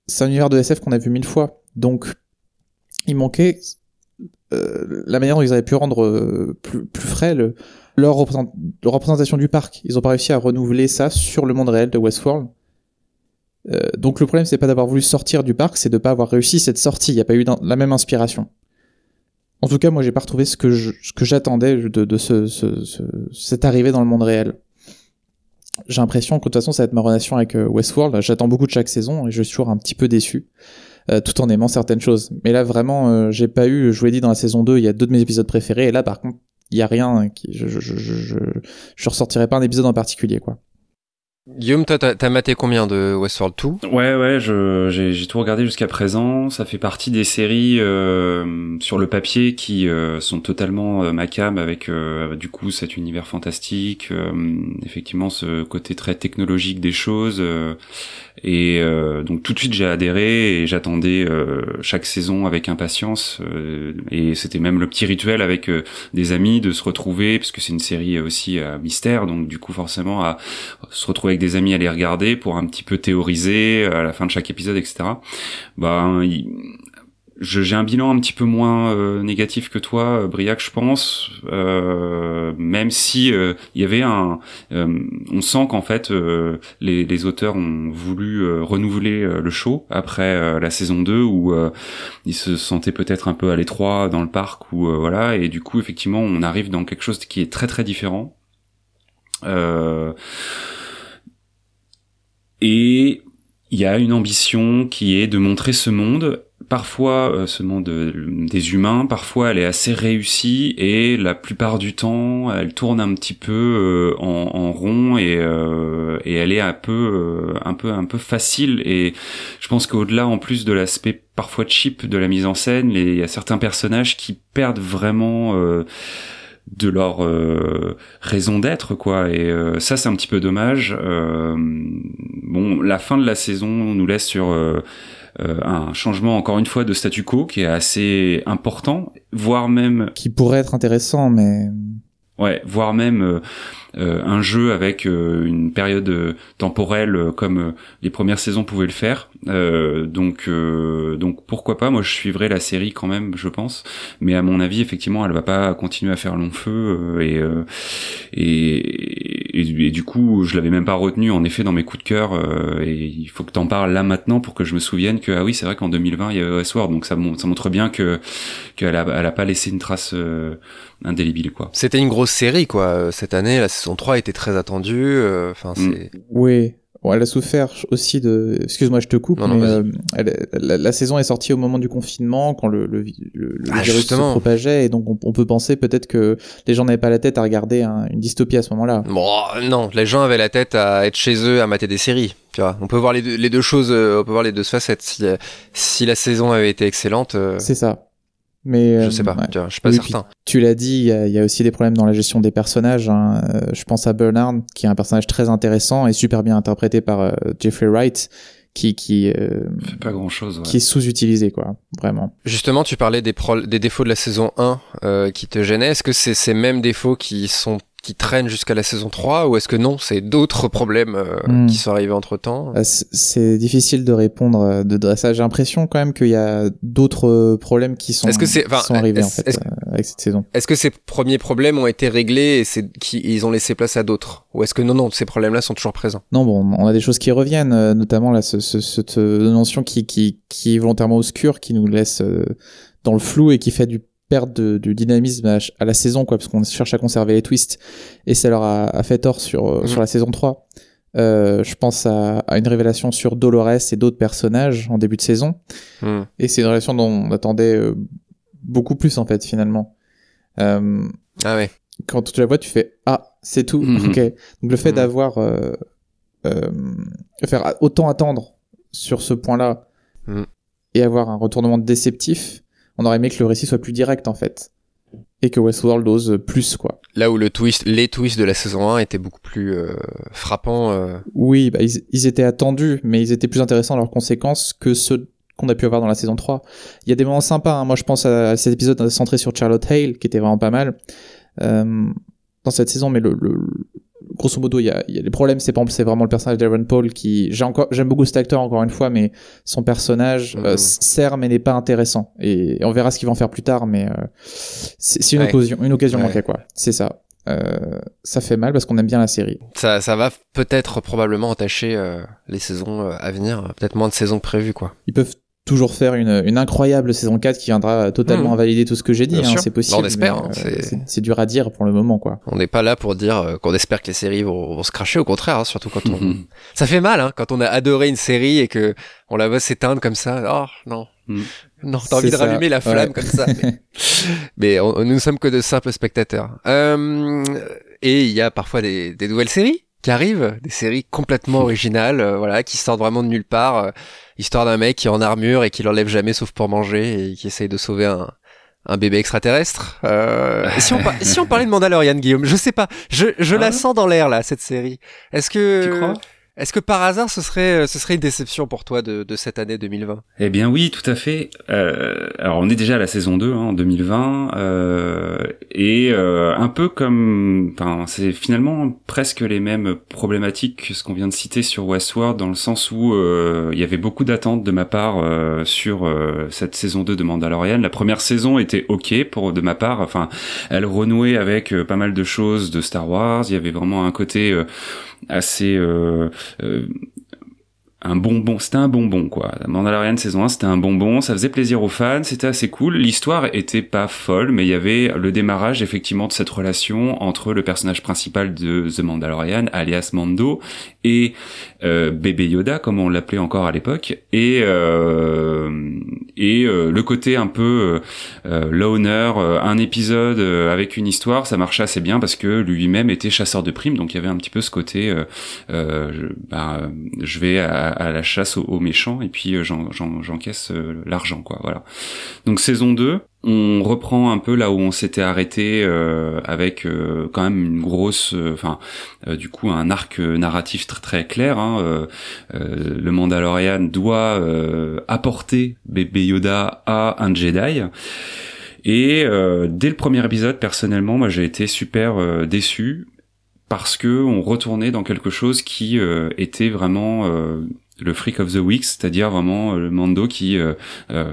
c'est un univers de SF qu'on a vu mille fois, donc il manquait euh, la manière dont ils avaient pu rendre euh, plus, plus frais le, leur, représent, représentation du parc. Ils ont pas réussi à renouveler ça sur le monde réel de Westworld. Euh, donc le problème c'est pas d'avoir voulu sortir du parc, c'est de pas avoir réussi cette sortie. Il n'y a pas eu la même inspiration. En tout cas, moi, j'ai pas retrouvé ce que je, ce que j'attendais de, de ce, ce, ce, cette arrivée dans le monde réel. J'ai l'impression que de toute façon, ça va être ma relation avec euh, Westworld. J'attends beaucoup de chaque saison et je suis toujours un petit peu déçu, euh, tout en aimant certaines choses. Mais là, vraiment, euh, j'ai pas eu. Je vous l'ai dit dans la saison 2, il y a deux de mes épisodes préférés. Et là, par contre, il y a rien. Qui, je, je, je, je, ressortirai pas un épisode en particulier, quoi. Guillaume, toi, t'as maté combien de Westworld 2 Ouais, ouais, j'ai tout regardé jusqu'à présent. Ça fait partie des séries euh, sur le papier qui euh, sont totalement euh, macabres avec euh, du coup cet univers fantastique, euh, effectivement ce côté très technologique des choses. euh, et donc tout de suite j'ai adhéré et j'attendais chaque saison avec impatience. et c'était même le petit rituel avec des amis de se retrouver, parce que c'est une série aussi à mystère, donc du coup forcément à se retrouver avec des amis à regarder pour un petit peu théoriser à la fin de chaque épisode, etc. Ben, il... j'ai un bilan un petit peu moins euh, négatif que toi, Briac, je pense. Euh, même si euh, il y avait un, euh, on sent qu'en fait euh, les, les, auteurs ont voulu renouveler le show après la saison 2 où ils se sentaient peut-être un peu à l'étroit dans le parc ou voilà et du coup effectivement on arrive dans quelque chose qui est très très différent. Euh, et il y a une ambition qui est de montrer ce monde. Parfois, euh, ce monde euh, des humains, parfois elle est assez réussie et la plupart du temps, elle tourne un petit peu euh, en, rond et, et elle est un peu, un peu, un peu facile. Et je pense qu'au-delà, en plus de l'aspect parfois cheap de la mise en scène, il y a certains personnages qui perdent vraiment de leur euh, raison d'être quoi. Et euh, ça c'est un petit peu dommage. Euh, bon la fin de la saison nous laisse sur un changement encore une fois de statu quo qui est assez important voire même qui pourrait être intéressant mais ouais voire même euh, un jeu avec euh, une période euh, temporelle comme les premières saisons pouvaient le faire. donc donc pourquoi pas? Moi je suivrai la série quand même, je pense. Mais à mon avis, effectivement, elle va pas continuer à faire long feu et et, et, et, du coup, je l'avais même pas retenu en effet dans mes coups de cœur. et il faut que t'en parles là maintenant pour que je me souvienne que ah oui, c'est vrai qu'en 2020 il y avait Westworld, donc ça, ça montre bien que qu'elle a elle a pas laissé une trace indélébile quoi. C'était une grosse série quoi cette année. Saison 3 était très attendue. Enfin, euh, c'est. Oui. Bon, elle a souffert aussi de. Excuse-moi, je te coupe, non, non, mais euh, elle, la, la, saison est sortie au moment du confinement, quand le, le, le, le ah, virus justement. se propageait, et donc on, on peut penser peut-être que les gens n'avaient pas la tête à regarder un, une dystopie à ce moment-là. Bon, non, les gens avaient la tête à être chez eux, à mater des séries. Tu vois, on peut voir les deux, les deux choses, on peut voir les deux facettes. Si, si la saison avait été excellente. Euh... C'est ça. Mais je sais pas, ouais. tu vois, je suis pas oui, certain. Tu l'as dit, il y, y, a aussi des problèmes dans la gestion des personnages. Hein. Euh, je pense à Bernard, qui est un personnage très intéressant et super bien interprété par euh, Jeffrey Wright, qui qui euh, fait pas grand chose, ouais. qui est sous-utilisé quoi, vraiment. Justement, tu parlais des pro des défauts de la saison 1 euh, qui te gênaient. Est-ce que c'est ces mêmes défauts qui sont qui traînent jusqu'à la saison 3 ou est-ce que non, c'est d'autres problèmes euh, Hmm. mmh. qui sont arrivés entre temps C'est difficile de répondre euh, de, ça. J'ai l'impression quand même qu'il y a d'autres problèmes qui sont, est -ce que c'est, qui sont arrivés en fait est euh, avec cette saison. Est-ce que ces premiers problèmes ont été réglés et qui ils ont laissé place à d'autres? Ou est-ce que non non ces problèmes-là sont toujours présents? Non bon, on a des choses qui reviennent, euh, notamment là ce, ce, cette notion qui, qui qui est volontairement obscure, qui nous laisse euh, dans le flou et qui fait du perte de, du dynamisme à, à, la saison quoi parce qu'on cherche à conserver les twists. Et ça leur a, a fait tort sur mmh. sur la saison 3 euh, je pense à, à, une révélation sur Dolores et d'autres personnages en début de saison. Mmh. et c'est une révélation dont on attendait euh, beaucoup plus en fait finalement. Euh, ah ouais. quand tu la vois tu fais ah c'est tout. Mmh. ok. Donc le fait d'avoir euh, euh, faire autant attendre sur ce point-là et avoir un retournement déceptif, on aurait aimé que le récit soit plus direct en fait. Et que Westworld ose plus quoi. Là où le twist, les twists de la saison 1 étaient beaucoup plus euh, frappants. euh. Oui, bah, ils, ils étaient attendus, mais ils étaient plus intéressants dans leurs conséquences que ceux qu'on a pu avoir dans la saison 3. Il y a des moments sympas, hein. moi je pense à cet épisode centré sur Charlotte Hale, qui était vraiment pas mal, euh, dans cette saison, mais le, le- grosso modo, il y a, y a les problèmes, c'est c'est vraiment le personnage d'Aaron Paul qui, j'ai encore, j'aime beaucoup cet acteur encore une fois, mais son personnage euh, Mhm. sert mais n'est pas intéressant. Et, on verra ce qu'il va en faire plus tard, mais euh, c'est une Ouais. occasion, une occasion Ouais. manquée quoi. C'est ça. Euh, ça fait mal parce qu'on aime bien la série. Ça, ça va peut-être probablement entacher euh, les saisons euh, à venir. Peut-être moins de saisons que prévu, quoi. ils peuvent toujours faire une, une incroyable saison 4 qui viendra totalement Mhm. invalider tout ce que j'ai dit, Bien hein, sûr. c'est possible. Bah, on espère, hein, euh, c'est- dur à dire pour le moment, quoi. On n'est pas là pour dire euh, qu'on espère que les séries vont, vont se cracher. Au contraire, hein, surtout quand on. Ça fait mal, hein, quand on a adoré une série et que on la voit s'éteindre comme ça. Oh non, Mhm. non, t'as envie de ça, rallumer la flamme ouais. comme ça. Mais, mais on- nous ne sommes que de simples spectateurs. Euh, et il y a parfois des, des nouvelles séries qui arrivent, des séries complètement originales, euh, voilà, qui sortent vraiment de nulle part. euh, histoire d'un mec qui est en armure et qui l'enlève jamais sauf pour manger et qui essaye de sauver un, un bébé extraterrestre. Euh, si on, par- si on parlait de Mandalorian, Guillaume, je sais pas, je, je Ah la ouais? sens dans l'air là, cette série. Est-ce que Tu crois? Est-ce que par hasard ce serait ce serait une déception pour toi de, de cette année 2020 Eh bien oui, tout à fait. Euh, alors on est déjà à la saison 2 hein, en 2020 euh, et euh, un peu comme, c'est finalement presque les mêmes problématiques que ce qu'on vient de citer sur Westworld dans le sens où euh, il y avait beaucoup d'attentes de ma part euh, sur euh, cette saison 2 de Mandalorian. La première saison était ok pour de ma part. Enfin, elle renouait avec euh, pas mal de choses de Star Wars. Il y avait vraiment un côté euh, assez euh, euh, un bonbon, c'était un bonbon quoi. Mandalorian saison 1, c'était un bonbon, ça faisait plaisir aux fans, c'était assez cool. L'histoire était pas folle, mais il y avait le démarrage effectivement de cette relation entre le personnage principal de The Mandalorian, alias Mando, et euh, bébé Yoda, comme on l'appelait encore à l'époque, et euh, et euh, le côté un peu euh, loner, euh, un épisode euh, avec une histoire, ça marchait assez bien parce que lui-même était chasseur de primes, donc il y avait un petit peu ce côté, euh, euh, je, bah, euh, je vais à la chasse aux, aux méchants et puis euh, j'en- j'en- j'encaisse euh, l'argent, quoi. Voilà. Donc saison 2, on reprend un peu là où on s'était arrêté euh, avec euh, quand même une grosse, euh, enfin euh, du coup un arc narratif très très clair. Hein, le Mandalorian doit apporter bébé Yoda à un Jedi. Et dès le premier épisode, personnellement, moi j'ai été super déçu parce que on retournait dans quelque chose qui euh, était vraiment euh, le freak of the week, c'est-à-dire vraiment euh, le Mando qui euh, euh,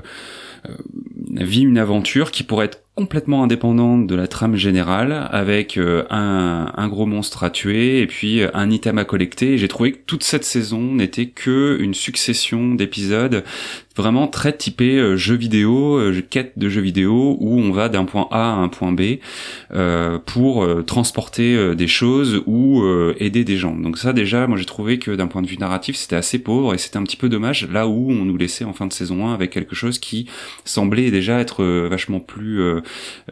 vit une aventure qui pourrait être complètement indépendante de la trame générale, avec un, un gros monstre à tuer et puis un item à collecter. J'ai trouvé que toute cette saison n'était que une succession d'épisodes vraiment très typés euh, jeux vidéo, euh, quête de jeux vidéo, où on va d'un point A à un point B euh, pour euh, transporter euh, des choses ou euh, aider des gens. Donc ça déjà, moi j'ai trouvé que d'un point de vue narratif, c'était assez pauvre et c'était un petit peu dommage là où on nous laissait en fin de saison 1 avec quelque chose qui semblait déjà être vachement plus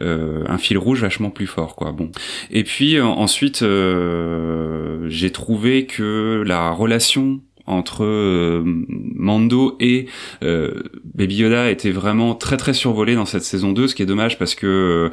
un fil rouge vachement plus fort quoi. Bon. Et puis ensuite j'ai trouvé que la relation entre euh, Mando et euh, Baby Yoda était vraiment très très survolée dans cette saison 2, ce qui est dommage parce que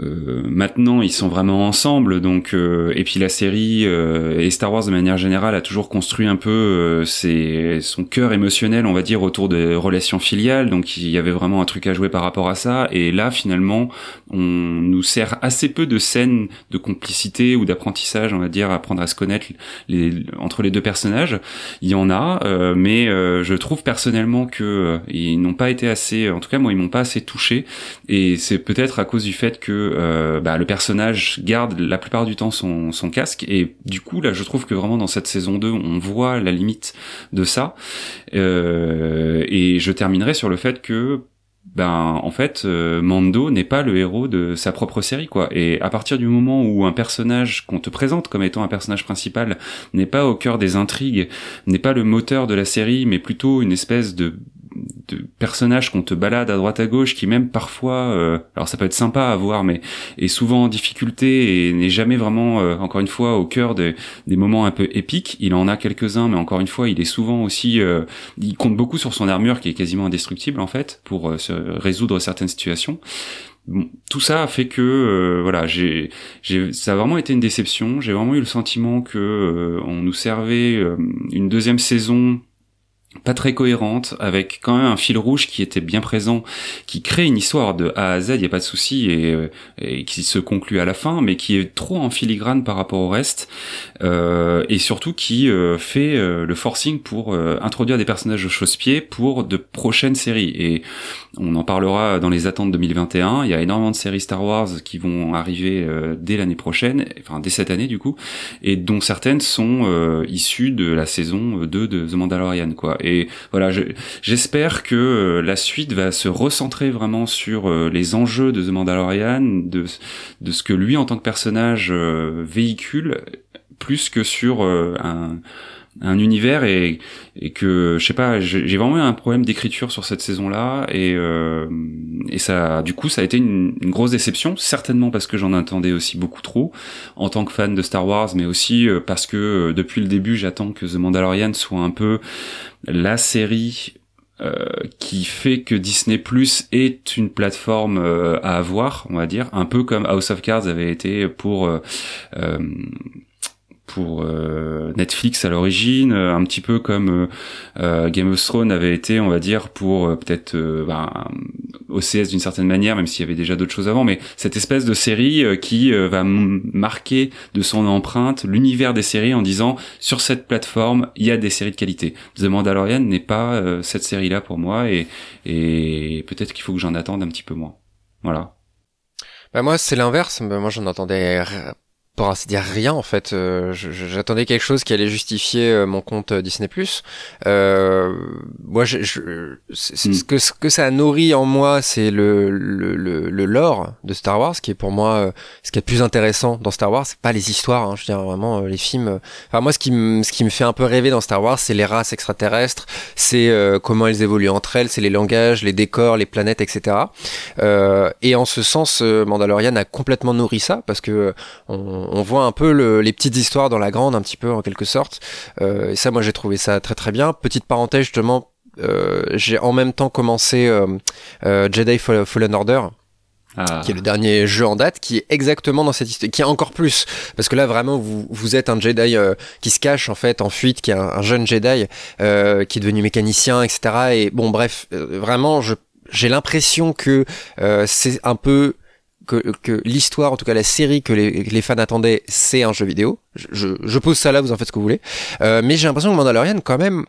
euh, maintenant ils sont vraiment ensemble donc euh, et puis la série euh, et Star Wars de manière générale a toujours construit un peu euh, ses, son cœur émotionnel on va dire autour des relations filiales donc il y avait vraiment un truc à jouer par rapport à ça et là finalement on nous sert assez peu de scènes de complicité ou d'apprentissage on va dire apprendre à se connaître les, entre les deux personnages. Il y en a euh, mais je trouve personnellement que ils n'ont pas été assez en tout cas moi ils m'ont pas assez touché et c'est peut-être à cause du fait que euh, bah, le personnage garde la plupart du temps son, casque. Et du coup là je trouve que vraiment dans cette saison 2 on voit la limite de ça. Euh, et je terminerai sur le fait que ben en fait euh, Mando n'est pas le héros de sa propre série quoi. Et à partir du moment où un personnage qu'on te présente comme étant un personnage principal n'est pas au cœur des intrigues n'est pas le moteur de la série mais plutôt une espèce de personnages qu'on te balade à droite à gauche, qui même parfois, euh, alors ça peut être sympa à voir, mais est souvent en difficulté et n'est jamais vraiment, euh, encore une fois, au cœur des, des moments un peu épiques. Il en a quelques-uns, mais encore une fois, il est souvent aussi, euh, il compte beaucoup sur son armure qui est quasiment indestructible en fait pour se résoudre certaines situations. Bon, tout ça a fait que voilà, j'ai, ça a vraiment été une déception. J'ai vraiment eu le sentiment que on nous servait une deuxième saison pas très cohérente, avec quand même un fil rouge qui était bien présent, qui crée une histoire de A à Z, il y a pas de souci, et, euh, et, qui se conclut à la fin, mais qui est trop en filigrane par rapport au reste, euh, et surtout qui euh, fait euh, le forcing pour introduire des personnages de chausse-pied pour de prochaines séries. Et on en parlera dans les attentes 2021. Il y a énormément de séries Star Wars qui vont arriver dès l'année prochaine, enfin dès cette année du coup, et dont certaines sont issues de la saison 2 de The Mandalorian, quoi. Et voilà, j'espère que euh, la suite va se recentrer vraiment sur euh, les enjeux de The Mandalorian, de, ce que lui en tant que personnage euh, véhicule, plus que sur un un univers et, que je sais pas j'ai vraiment eu un problème d'écriture sur cette saison là et euh, et ça du coup ça a été une, grosse déception certainement parce que j'en attendais aussi beaucoup trop en tant que fan de Star Wars mais aussi euh, parce que euh, depuis le début j'attends que The Mandalorian soit un peu la série euh, qui fait que Disney Plus est une plateforme à avoir, on va dire, un peu comme House of Cards avait été pour pour euh, Netflix à l'origine, euh, un petit peu comme euh, Game of Thrones avait été, on va dire, pour peut-être ben, OCS d'une certaine manière, même s'il y avait déjà d'autres choses avant, mais cette espèce de série qui va marquer de son empreinte l'univers des séries en disant sur cette plateforme il y a des séries de qualité. The Mandalorian n'est pas cette série-là pour moi et, peut-être qu'il faut que j'en attende un petit peu moins. Voilà. Bah moi c'est l'inverse. Moi j'en attendais pour ainsi dire rien en fait. Euh, j'attendais quelque chose qui allait justifier euh, mon compte euh, Disney+. Euh, moi, je, je ce, que, ce que ça a nourri en moi, c'est le, le, le, lore de Star Wars, qui est pour moi ce qui est le plus intéressant dans Star Wars. C'est pas les histoires, hein, je veux dire vraiment les films. Enfin moi, ce qui me ce qui me fait un peu rêver dans Star Wars, c'est les races extraterrestres, c'est comment elles évoluent entre elles, c'est les langages, les décors, les planètes, etc. et en ce sens, Mandalorian a complètement nourri ça parce que on, on voit un peu les petites histoires dans la grande, un petit peu en quelque sorte. Euh, et ça, moi, j'ai trouvé ça très très bien. Petite parenthèse justement, euh, j'ai en même temps commencé euh, Jedi Fallen Order. Ah. qui est le dernier jeu en date, qui est exactement dans cette histoire, qui est encore plus, parce que là vraiment vous, vous êtes un Jedi qui se cache en fait en fuite, qui est un, jeune Jedi qui est devenu mécanicien, etc. Et bon bref, vraiment je j'ai l'impression que c'est un peu que, l'histoire, en tout cas la série que les, fans attendaient, c'est un jeu vidéo. Je, pose ça là, vous en faites ce que vous voulez. Euh, mais j'ai l'impression que Mandalorian, quand même,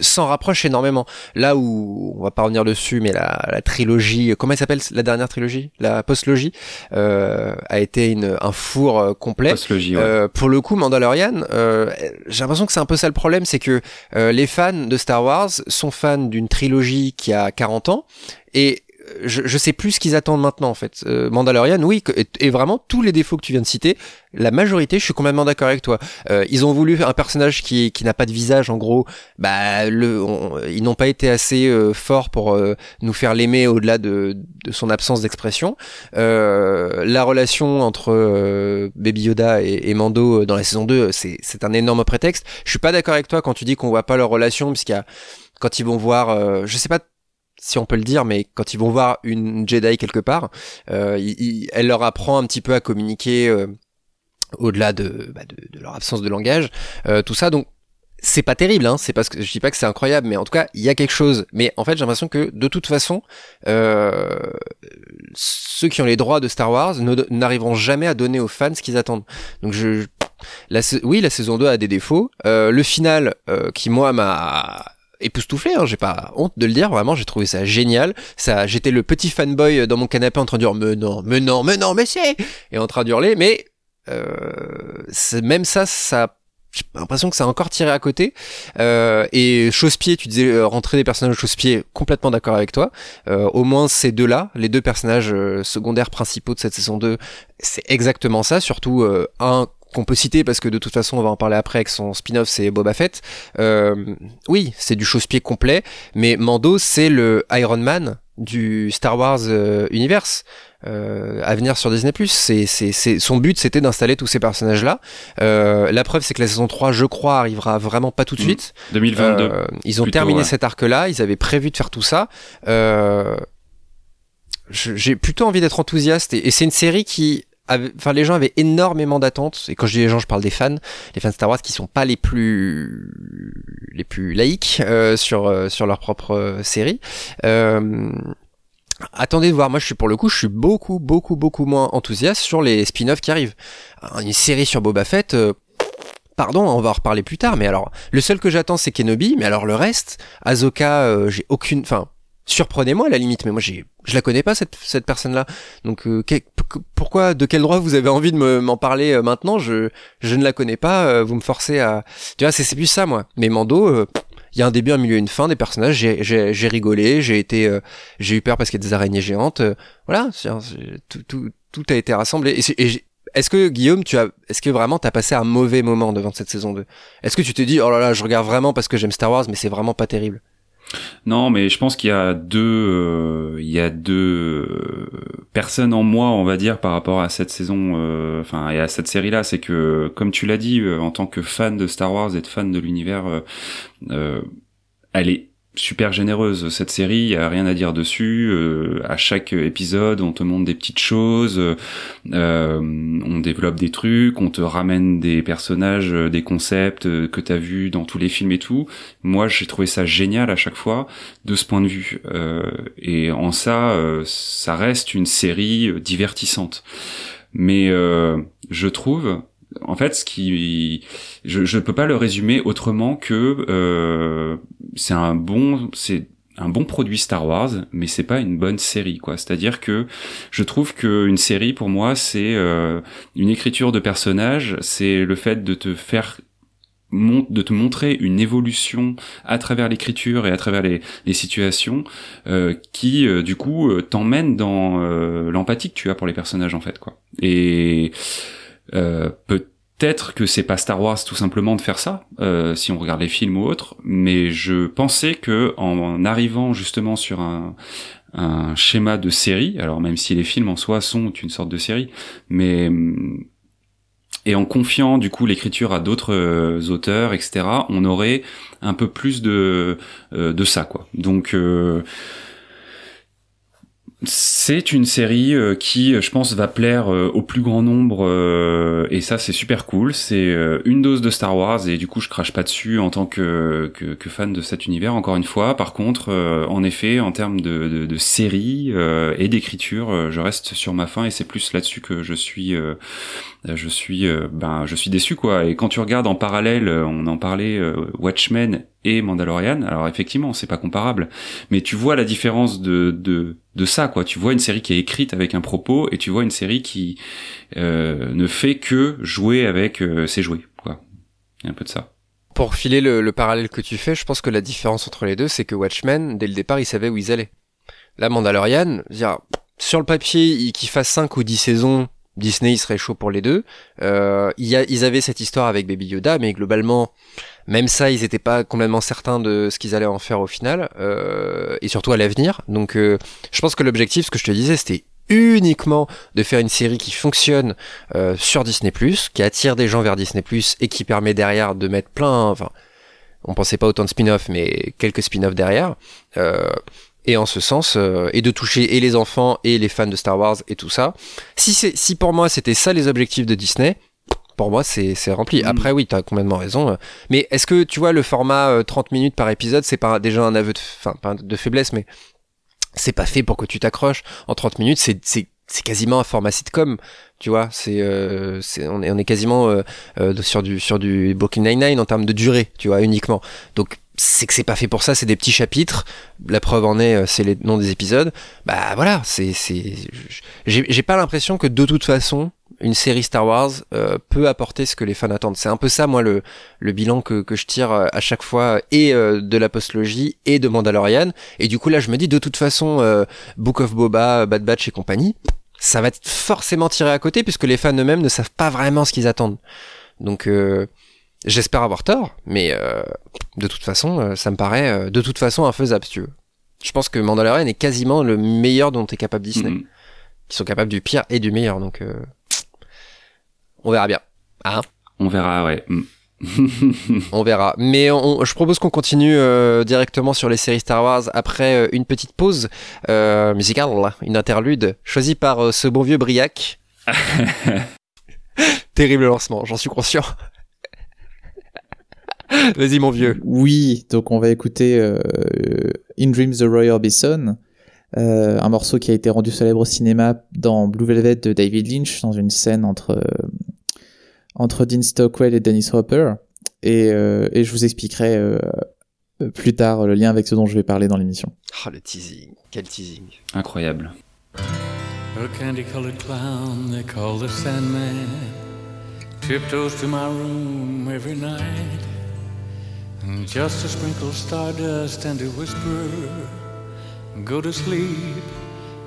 s'en rapproche énormément. Là où on va pas revenir dessus, mais la, trilogie, comment elle s'appelle la dernière trilogie, la postlogie, euh, a été une, un four euh, complet. Euh, pour le coup, Mandalorian, euh, j'ai l'impression que c'est un peu ça le problème, c'est que les fans de Star Wars sont fans d'une trilogie qui a 40 ans et je, je sais plus ce qu'ils attendent maintenant en fait. Euh, Mandalorian, oui, et, vraiment tous les défauts que tu viens de citer, la majorité, je suis complètement d'accord avec toi. Euh, ils ont voulu un personnage qui qui n'a pas de visage, en gros. Bah, le, ils n'ont pas été assez euh, forts pour euh, nous faire l'aimer au-delà de, de, son absence d'expression. la relation entre Baby Yoda et, et, Mando dans la saison 2, c'est un énorme prétexte. Je suis pas d'accord avec toi quand tu dis qu'on voit pas leur relation, puisqu'il y a quand ils vont voir, je sais pas si on peut le dire, mais quand ils vont voir une Jedi quelque part, euh, elle leur apprend un petit peu à communiquer euh, au-delà de, bah, de, de, leur absence de langage, euh, tout ça. Donc c'est pas terrible, hein, c'est parce que je dis pas que c'est incroyable, mais en tout cas il y a quelque chose. Mais en fait j'ai l'impression que de toute façon, euh, ceux qui ont les droits de Star Wars n'arriveront jamais à donner aux fans ce qu'ils attendent. Donc je, la, oui la saison 2 a des défauts. Euh, le final euh, qui moi m'a époustouflé, hein, j'ai pas honte de le dire, vraiment, j'ai trouvé ça génial. Ça, j'étais le petit fanboy dans mon canapé en train de dire mais non, mais non, mais non, mais c'est et en train d'hurler, mais euh, même ça, ça j'ai l'impression que ça a encore tiré à côté. Euh, et Chausse-Pied, tu disais euh, rentrer des personnages Chausse-Pied, complètement d'accord avec toi. Euh, au moins ces deux-là, les deux personnages euh, secondaires principaux de cette saison 2, c'est exactement ça. Surtout euh, un qu'on peut citer parce que de toute façon on va en parler après avec son spin-off c'est Boba Fett. Euh, oui, c'est du chausse-pied complet, mais Mando c'est le Iron Man du Star Wars euh, universe euh, à venir sur Disney+. C'est, c'est, c'est, son but c'était d'installer tous ces personnages-là. Euh, la preuve c'est que la saison 3, je crois, arrivera vraiment pas tout de Mm. suite. 2022. Euh, ils ont Plutôt, terminé ouais. cet arc-là, ils avaient prévu de faire tout ça. Euh, j'ai plutôt envie d'être enthousiaste et, et c'est une série qui Enfin, les gens avaient énormément d'attentes. Et quand je dis les gens, je parle des fans, les fans Star Wars qui sont pas les plus les plus laïques euh, sur euh, sur leur propre euh, série. Euh, attendez de voir. Moi, je suis pour le coup, je suis beaucoup beaucoup beaucoup moins enthousiaste sur les spin-offs qui arrivent. Une série sur Boba Fett. euh, Pardon, on va en reparler plus tard, mais alors, le seul que j'attends, c'est Kenobi, mais alors le reste, Ahsoka, euh, j'ai aucune, enfin, surprenez-moi à la limite, mais moi, j'ai, je la connais pas, cette, cette personne-là. Donc, euh, pourquoi, de quel droit vous avez envie de me- m'en parler euh, maintenant? Je, je ne la connais pas, euh, vous me forcez à, tu vois, c'est, plus ça, moi. Mais Mando, euh, il y a un début, un milieu, une fin des personnages. J'ai, rigolé, j'ai été, euh, j'ai eu peur parce qu'il y a des araignées géantes. voilà, tout, tout, tout a été rassemblé. Et, est-ce que Guillaume, tu as, est-ce que vraiment t'as passé un mauvais moment devant cette saison 2 Est-ce que tu t'es dit, oh là là, je regarde vraiment parce que j'aime Star Wars, mais c'est vraiment pas terrible? Non, mais je pense qu'il y a deux, euh, il y a deux euh, personnes en moi, on va dire, par rapport à cette saison, euh, et à cette série-là. C'est que, comme tu l'as dit, euh, en tant que fan de Star Wars et de fan de l'univers, euh, elle est super généreuse cette série, il y a rien à dire dessus. Euh, à chaque épisode, on te montre des petites choses, euh, on développe des trucs, on te ramène des personnages, euh, des concepts euh, que t'as vu dans tous les films et tout. Moi, j'ai trouvé ça génial à chaque fois de ce point de vue. Euh, et en ça, euh, ça reste une série euh, divertissante. Mais euh, je trouve, en fait, ce qui, je, je peux pas le résumer autrement que euh, c'est un bon, c'est un bon produit Star Wars, mais c'est pas une bonne série, quoi. C'est-à-dire que je trouve que une série, pour moi, c'est euh, une écriture de personnage, c'est le fait de te faire de te montrer une évolution à travers l'écriture et à travers les, situations euh, qui du coup t'emmène dans l'empathie que tu as pour les personnages en fait quoi euh, peut-être que c'est pas Star Wars tout simplement de faire ça euh, si on regarde les films ou autres mais je pensais que en arrivant justement sur un un schéma de série alors même si les films en soi sont une sorte de série mais et en confiant du coup l'écriture à d'autres euh, auteurs, etc., on aurait un peu plus de euh, de ça quoi. Donc euh, c'est une série euh, qui, je pense, va plaire euh, au plus grand nombre euh, et ça c'est super cool. C'est euh, une dose de Star Wars et du coup je crache pas dessus en tant que fan de cet univers. Encore une fois, par contre, euh, en effet, en termes de, de, série euh, et d'écriture, euh, je reste sur ma fin et c'est plus là-dessus que je suis euh, je suis euh, ben je suis déçu quoi. Et quand tu regardes en parallèle euh, on en parlait euh, Watchmen et Mandalorian alors effectivement c'est pas comparable mais tu vois la différence de de de ça quoi. Tu vois une série qui est écrite avec un propos et tu vois une série qui euh, ne fait que jouer avec euh, ses jouets quoi. Il un peu de ça. Pour filer le, le parallèle que tu fais, je pense que la différence entre les deux, c'est que Watchmen, dès le départ, ils savaient où ils allaient. Là, Mandalorian, dire, sur le papier, il- qu'il fasse 5 ou 10 saisons, Disney, il serait chaud pour les deux. Euh, ils avaient cette histoire avec Baby Yoda, mais globalement, même ça, ils étaient pas complètement certains de ce qu'ils allaient en faire au final, euh, et surtout à l'avenir. Donc, euh, je pense que l'objectif, ce que je te disais, c'était uniquement de faire une série qui fonctionne euh, sur Disney+, qui attire des gens vers Disney+, et qui permet derrière de mettre plein, enfin, on pensait pas autant de spin-off, mais quelques spin-off derrière. Euh, et en ce sens, euh, et de toucher et les enfants et les fans de Star Wars et tout ça. Si c'est, si pour moi c'était ça les objectifs de Disney, pour moi c'est, c'est rempli. Mm. Après oui, t'as complètement raison. euh. Mais est-ce que tu vois le format euh, 30 minutes par épisode, c'est pas déjà un aveu de, enfin pas de faiblesse, mais c'est pas fait pour que tu t'accroches. En 30 minutes, c'est, c'est, c'est quasiment un format sitcom, tu vois. C'est, euh, c'est, on est, on est quasiment euh, euh, sur du, sur du Brooklyn Nine-Nine en termes de durée, tu vois, uniquement. Donc c'est que c'est pas fait pour ça, c'est des petits chapitres. La preuve en est, euh, c'est les noms des épisodes. Bah voilà, c'est, c'est, j'ai, pas l'impression que de toute façon, une série Star Wars euh, peut apporter ce que les fans attendent. C'est un peu ça, moi, le, le bilan que, que je tire euh, à chaque fois, et euh, de la postlogie, et de Mandalorian. Et du coup, là, je me dis, de toute façon, euh, Book of Boba, Bad Batch et compagnie, ça va être forcément tiré à côté puisque les fans eux-mêmes ne savent pas vraiment ce qu'ils attendent. Donc euh, j'espère avoir tort, mais euh, de toute façon, euh, ça me paraît euh, de toute façon infaisable si tu veux. Je pense que Mandalorian est quasiment le meilleur dont est capable Disney. Mhm. Ils sont capables du pire et du meilleur, donc euh, on verra bien. Hein? On verra, ouais. Mm. On verra. Mais on- je propose qu'on continue euh, directement sur les séries Star Wars après euh, une petite pause euh, musicale, une interlude choisie par euh, ce bon vieux Briac. Terrible lancement, j'en suis conscient. Vas-y mon vieux. Oui, donc on va écouter euh, In Dreams the Royal Bison, euh, un morceau qui a été rendu célèbre au cinéma dans Blue Velvet de David Lynch, dans une scène entre, euh, entre Dean Stockwell et Dennis Hopper. Et, euh, et je vous expliquerai euh, plus tard le lien avec ce dont je vais parler dans l'émission. Oh le teasing, quel teasing. Incroyable. A candy colored clown they call the Sandman tiptoes to my room every night. Just to sprinkle stardust and to whisper, Go to sleep,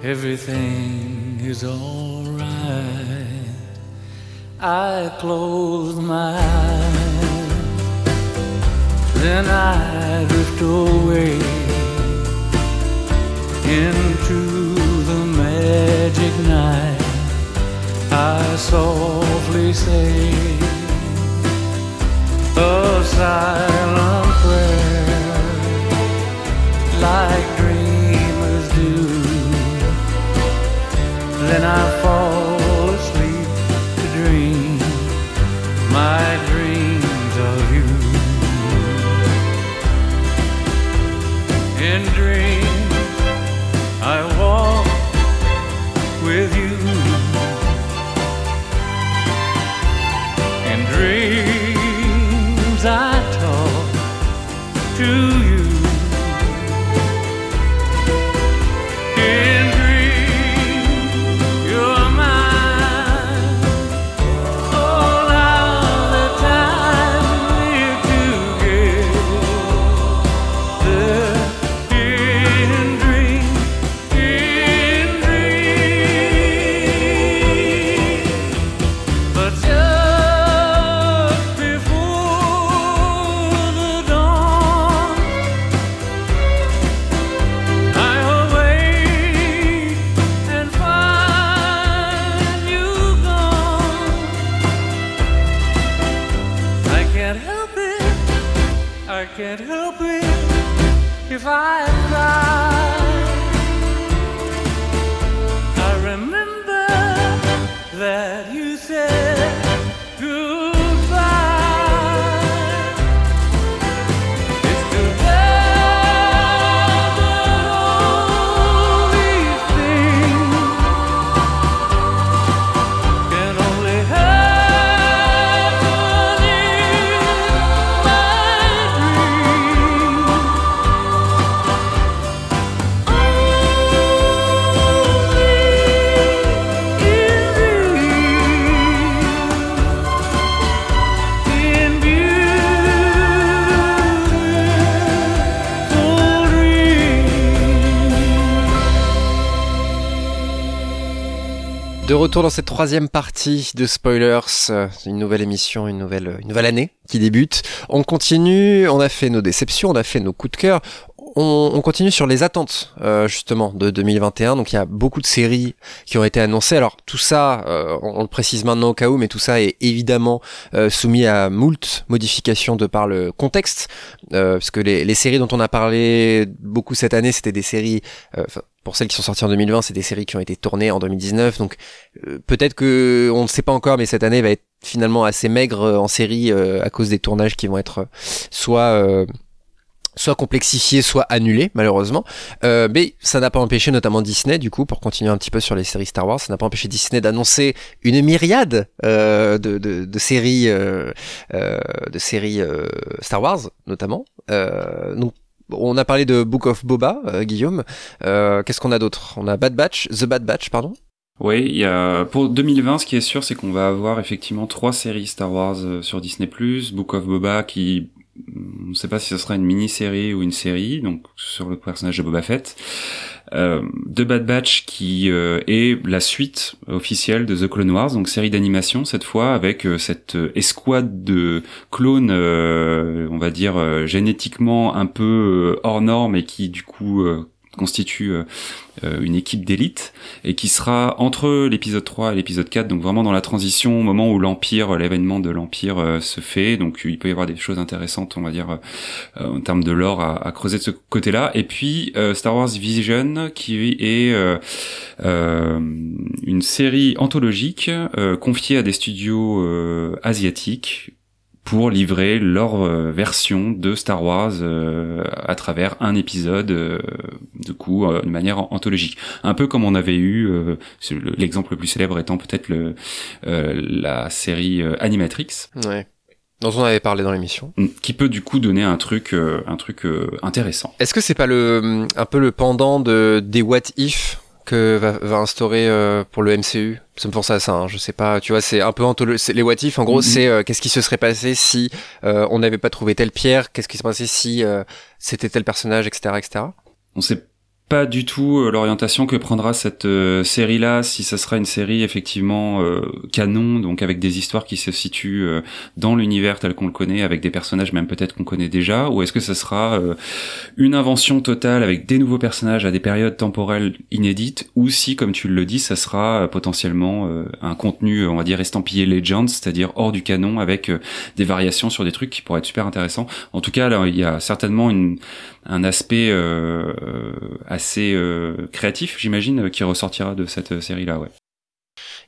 everything is alright. I close my eyes, then I drift away into the magic night. I softly say a silent prayer, like dreamers do. Then I fall dans cette troisième partie de Spoilers, une nouvelle émission, une nouvelle, une nouvelle année qui débute. On continue, on a fait nos déceptions, on a fait nos coups de cœur. On, on continue sur les attentes euh, justement de 2021. Donc il y a beaucoup de séries qui ont été annoncées. Alors tout ça, euh, on, on le précise maintenant au cas où, mais tout ça est évidemment euh, soumis à moult modifications de par le contexte, euh, parce que les, les séries dont on a parlé beaucoup cette année, c'était des séries, euh, pour celles qui sont sorties en 2020, c'est des séries qui ont été tournées en 2019. Donc euh, peut-être que on ne sait pas encore, mais cette année va être finalement assez maigre euh, en série euh, à cause des tournages qui vont être soit euh, soit complexifiés, soit annulés malheureusement. Euh, mais ça n'a pas empêché notamment Disney, du coup, pour continuer un petit peu sur les séries Star Wars, ça n'a pas empêché Disney d'annoncer une myriade euh, de, de, de séries, euh, euh, de séries euh, Star Wars notamment. Euh, donc on a parlé de Book of Boba, Guillaume. Qu'est-ce qu'on a d'autre? On a Bad Batch, The Bad Batch, pardon. Oui, y a pour 2020, ce qui est sûr, c'est qu'on va avoir effectivement trois séries Star Wars sur Disney+, Book of Boba, qui on ne sait pas si ce sera une mini-série ou une série, donc sur le personnage de Boba Fett. euh, de Bad Batch qui euh, est la suite officielle de The Clone Wars, donc série d'animation cette fois avec euh, cette escouade de clones, on va dire génétiquement un peu hors norme et qui du coup constitue euh, euh, une équipe d'élite et qui sera entre l'épisode 3 et l'épisode 4 donc vraiment dans la transition au moment où l'empire l'événement de l'empire euh, se fait. Donc il peut y avoir des choses intéressantes on va dire en termes de lore à, à, creuser de ce côté là et puis Star Wars Vision qui est une série anthologique confiée à des studios asiatiques pour livrer leur euh, version de Star Wars euh, à travers un épisode, euh, de coup, de manière anthologique. Un peu comme on avait eu, l'exemple le plus célèbre étant peut-être le la série Animatrix. Ouais dont on avait parlé dans l'émission, mm. qui peut du coup donner un truc, un truc intéressant. Est-ce que c'est pas le un peu le pendant de des What If? Que va, va instaurer euh, pour le MCU ça me pense à ça hein. je sais pas tu vois c'est un peu les what if en gros mm-hmm. c'est euh, qu'est-ce qui se serait passé si euh, on n'avait pas trouvé telle pierre? Qu'est-ce qui se passé si c'était tel personnage etc etc on sait pas du tout euh, l'orientation que prendra cette euh, série-là, si ça sera une série effectivement euh, canon, donc avec des histoires qui se situent dans l'univers tel qu'on le connaît, avec des personnages même peut-être qu'on connaît déjà, ou est-ce que ça sera une invention totale avec des nouveaux personnages à des périodes temporelles inédites, ou si, comme tu le dis, ça sera potentiellement un contenu, on va dire, estampillé Legends, c'est-à-dire hors du canon, avec des variations sur des trucs qui pourraient être super intéressants. En tout cas, là, il y a certainement une un aspect euh, assez euh, créatif, j'imagine, qui ressortira de cette série-là, ouais.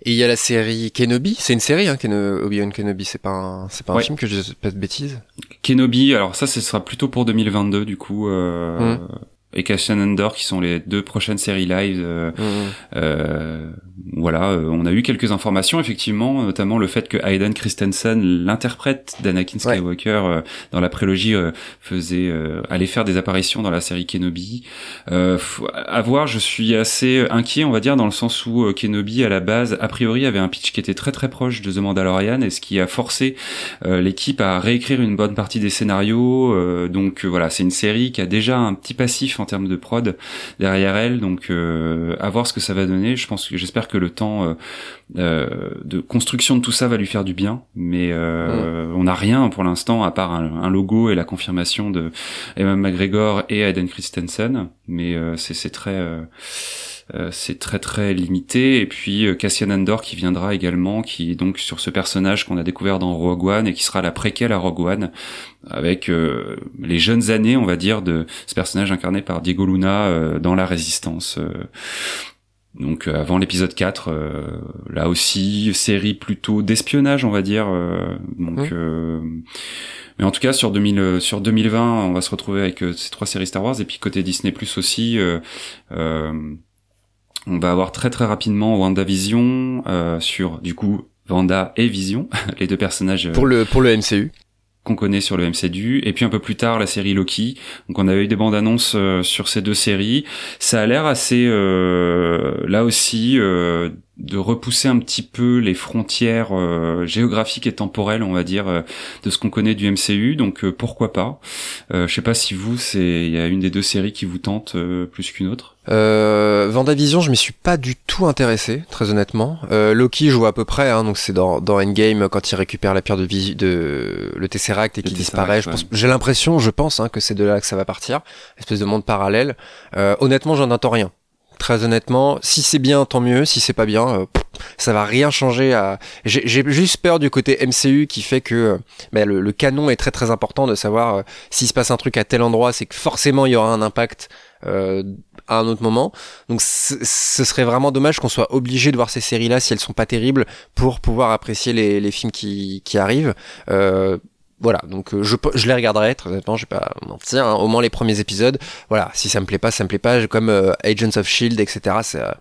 Et il y a la série Kenobi, c'est une série, hein, Obi-Wan Kenobi, c'est pas un, c'est pas un film que je dis pas de bêtises. Kenobi, alors ça, ce sera plutôt pour 2022 du coup. Euh, hum et Cassian Andor qui sont les deux prochaines séries live. Euh, mmh. euh, voilà, euh, on a eu quelques informations effectivement, notamment le fait que Hayden Christensen, l'interprète d'Anakin Skywalker euh, dans la prélogie, faisait allait faire des apparitions dans la série Kenobi. à voir, je suis assez inquiet, on va dire, dans le sens où Kenobi à la base, a priori, avait un pitch qui était très très proche de The Mandalorian, et ce qui a forcé l'équipe à réécrire une bonne partie des scénarios. donc voilà, c'est une série qui a déjà un petit passif en termes de prod derrière elle. Donc euh, à voir ce que ça va donner. Je pense que j'espère que le temps euh, euh, de construction de tout ça va lui faire du bien. Mais mm. on n'a rien pour l'instant à part un, logo et la confirmation de Emma McGregor et Aiden Christensen. Mais c'est très euh, c'est très très limité. Et puis euh, Cassian Andor qui viendra également, qui est donc sur ce personnage qu'on a découvert dans Rogue One et qui sera la préquelle à Rogue One, avec euh, les jeunes années, on va dire, de ce personnage incarné par Diego Luna dans la Résistance. donc avant l'épisode 4, là aussi série plutôt d'espionnage, on va dire. donc mais en tout cas, sur 2000, sur 2020, on va se retrouver avec ces trois séries Star Wars. Et puis côté Disney Plus aussi, euh, on va avoir très très rapidement WandaVision euh, sur du coup Wanda et Vision, les deux personnages pour le pour le MCU qu'on connaît sur le MCU et puis un peu plus tard la série Loki. Donc on avait eu des bandes annonces euh, sur ces deux séries. Ça a l'air assez euh, là aussi euh, de repousser un petit peu les frontières euh, géographiques et temporelles, on va dire, euh, de ce qu'on connaît du MCU. Donc euh, pourquoi pas Je sais pas si vous, c'est il y a une des deux séries qui vous tente plus qu'une autre. Euh, Vendavision, je m'y suis pas du tout intéressé, très honnêtement. Loki, je vois à peu près, hein, donc c'est dans, dans Endgame quand il récupère la pierre de, vie, de le Tesseract et qu'il disparaît. J'ai l'impression, je pense, hein, que c'est de là que ça va partir, espèce de monde parallèle. honnêtement, j'en entends rien très honnêtement. Si c'est bien, tant mieux. Si c'est pas bien, euh, ça va rien changer. À... J'ai juste peur du côté MCU qui fait que euh, bah, le, canon est très très important de savoir euh, s'il se passe un truc à tel endroit, c'est que forcément il y aura un impact à un autre moment. Donc ce serait vraiment dommage qu'on soit obligé de voir ces séries-là si elles sont pas terribles pour pouvoir apprécier les, films qui, arrivent. Euh, voilà, donc euh, je, je les regarderai, très honnêtement, je vais pas mentir, hein, au moins les premiers épisodes. Voilà, si ça me plaît pas, ça me plaît pas, comme euh, Agents of Shield, etc. Euh,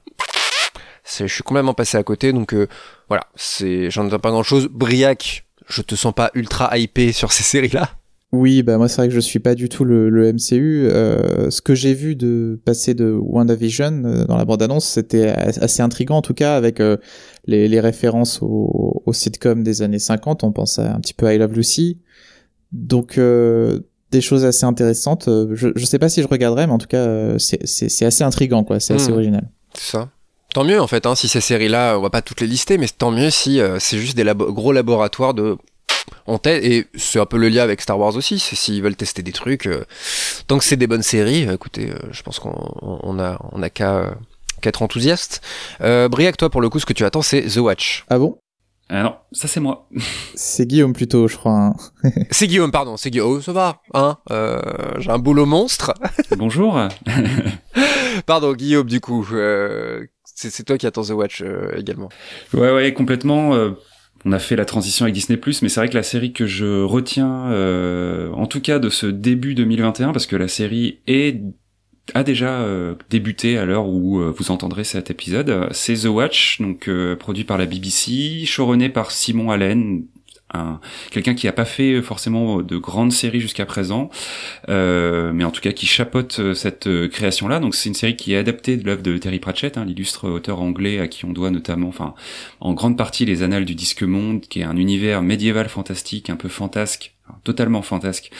c'est, je suis complètement passé à côté, donc voilà, c'est, j'en entends pas grand chose. Briac, je te sens pas ultra hypé sur ces séries-là. Oui, bah moi c'est vrai que je suis pas du tout le, le MCU. Euh, ce que j'ai vu de passer de WandaVision dans la bande-annonce, c'était assez intriguant en tout cas avec les, les, références au, au sitcom des années 50. On pense à, un petit peu à I Love Lucy, donc euh, des choses assez intéressantes. Je, je sais pas si je regarderai, mais en tout cas, c'est c'est assez intrigant, quoi. C'est assez Hmm. original. C'est ça. Tant mieux en fait, hein, si ces séries-là, on va pas toutes les lister, mais tant mieux si euh, c'est juste des labo- gros laboratoires de on teste et c'est un peu le lien avec Star Wars aussi. c'est S'ils veulent tester des trucs, euh, tant que c'est des bonnes séries, euh, écoutez, euh, je pense qu'on on a on a qu'à euh, qu'à être enthousiaste. Euh, Briac, toi pour le coup, ce que tu attends, c'est The Watch. Ah bon? Ah non, ça c'est moi. C'est Guillaume plutôt, je crois. hein. c'est Guillaume, pardon, c'est Guillaume. Oh, ça va, hein euh, J'ai un boulot monstre. Bonjour. pardon, Guillaume, du coup, euh, c'est c'est toi qui attends The Watch euh, également. Ouais, ouais, complètement. euh, on a fait la transition avec Disney+, mais c'est vrai que la série que je retiens, euh, en tout cas de ce début 2021, parce que la série est a déjà euh, débuté à l'heure où euh, vous entendrez cet épisode, c'est The Watch, donc euh, produit par la BBC, showrunné par Simon Allen, un, quelqu'un qui a pas fait forcément de grandes séries jusqu'à présent, euh, mais en tout cas qui chapeaute euh, cette euh, création-là. Donc c'est une série qui est adaptée de l'œuvre de Terry Pratchett, hein, l'illustre auteur anglais à qui on doit notamment, enfin en grande partie les Annales du Disque Monde, qui est un univers médiéval fantastique, un peu fantasque, totalement fantasque,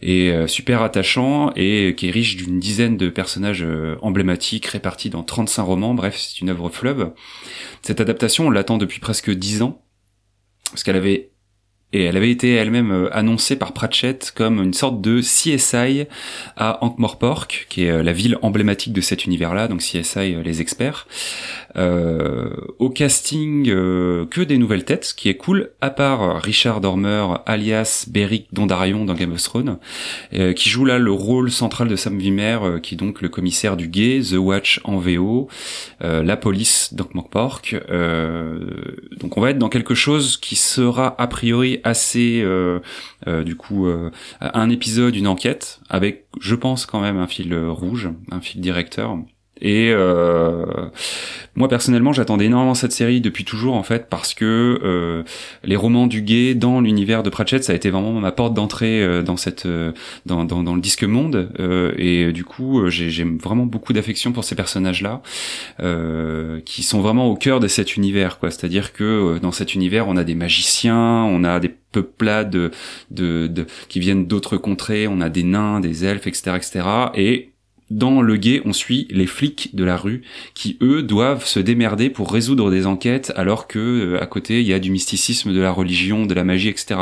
et euh, super attachant, et qui est riche d'une dizaine de personnages emblématiques répartis dans 35 romans. Bref, c'est une œuvre fleuve. Cette adaptation, on l'attend depuis presque 10 ans, parce qu'elle avait et elle avait été elle-même euh, annoncée par Pratchett comme une sorte de CSI à Ankh-Morpork, qui est euh, la ville emblématique de cet univers-là, donc CSI euh, les experts. Euh, au casting, euh, que des nouvelles têtes, ce qui est cool, à part Richard Dormer, alias Beric Dondarrion dans Game of Thrones, euh, qui joue là le rôle central de Sam euh, qui est donc le commissaire du Guet, The Watch en VO, la police d'Ankh-Morpork. Donc on va être dans quelque chose qui sera a priori assez, euh, euh, du coup, euh, un épisode, une enquête, avec, je pense quand même, un fil rouge, un fil directeur. Et euh, moi personnellement, j'attendais énormément cette série depuis toujours en fait parce que euh, les romans du gay dans l'univers de Pratchett, ça a été vraiment ma porte d'entrée euh, dans cette euh, dans, dans, dans le disque monde euh, et du coup j'ai vraiment beaucoup d'affection pour ces personnages là euh, qui sont vraiment au cœur de cet univers quoi. C'est-à-dire que dans cet univers, on a des magiciens, on a des peuplades de, de, de qui viennent d'autres contrées, on a des nains, des elfes, etc., etc. Et dans le guet, on suit les flics de la rue qui eux doivent se démerder pour résoudre des enquêtes alors que euh, à côté il y a du mysticisme, de la religion, de la magie, etc.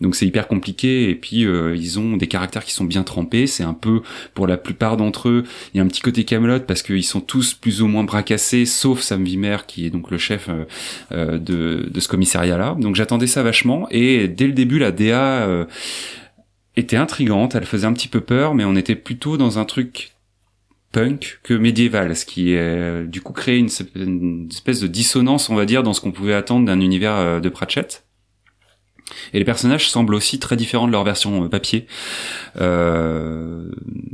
Donc c'est hyper compliqué et puis euh, ils ont des caractères qui sont bien trempés. C'est un peu pour la plupart d'entre eux, il y a un petit côté Camelot parce qu'ils sont tous plus ou moins bracassés, sauf Sam Wimmer qui est donc le chef euh, euh, de, de ce commissariat-là. Donc j'attendais ça vachement et dès le début la DA euh, était intrigante, elle faisait un petit peu peur, mais on était plutôt dans un truc punk que médiéval, ce qui euh, du coup créé une, une espèce de dissonance, on va dire, dans ce qu'on pouvait attendre d'un univers euh, de Pratchett. Et les personnages semblent aussi très différents de leur version euh, papier.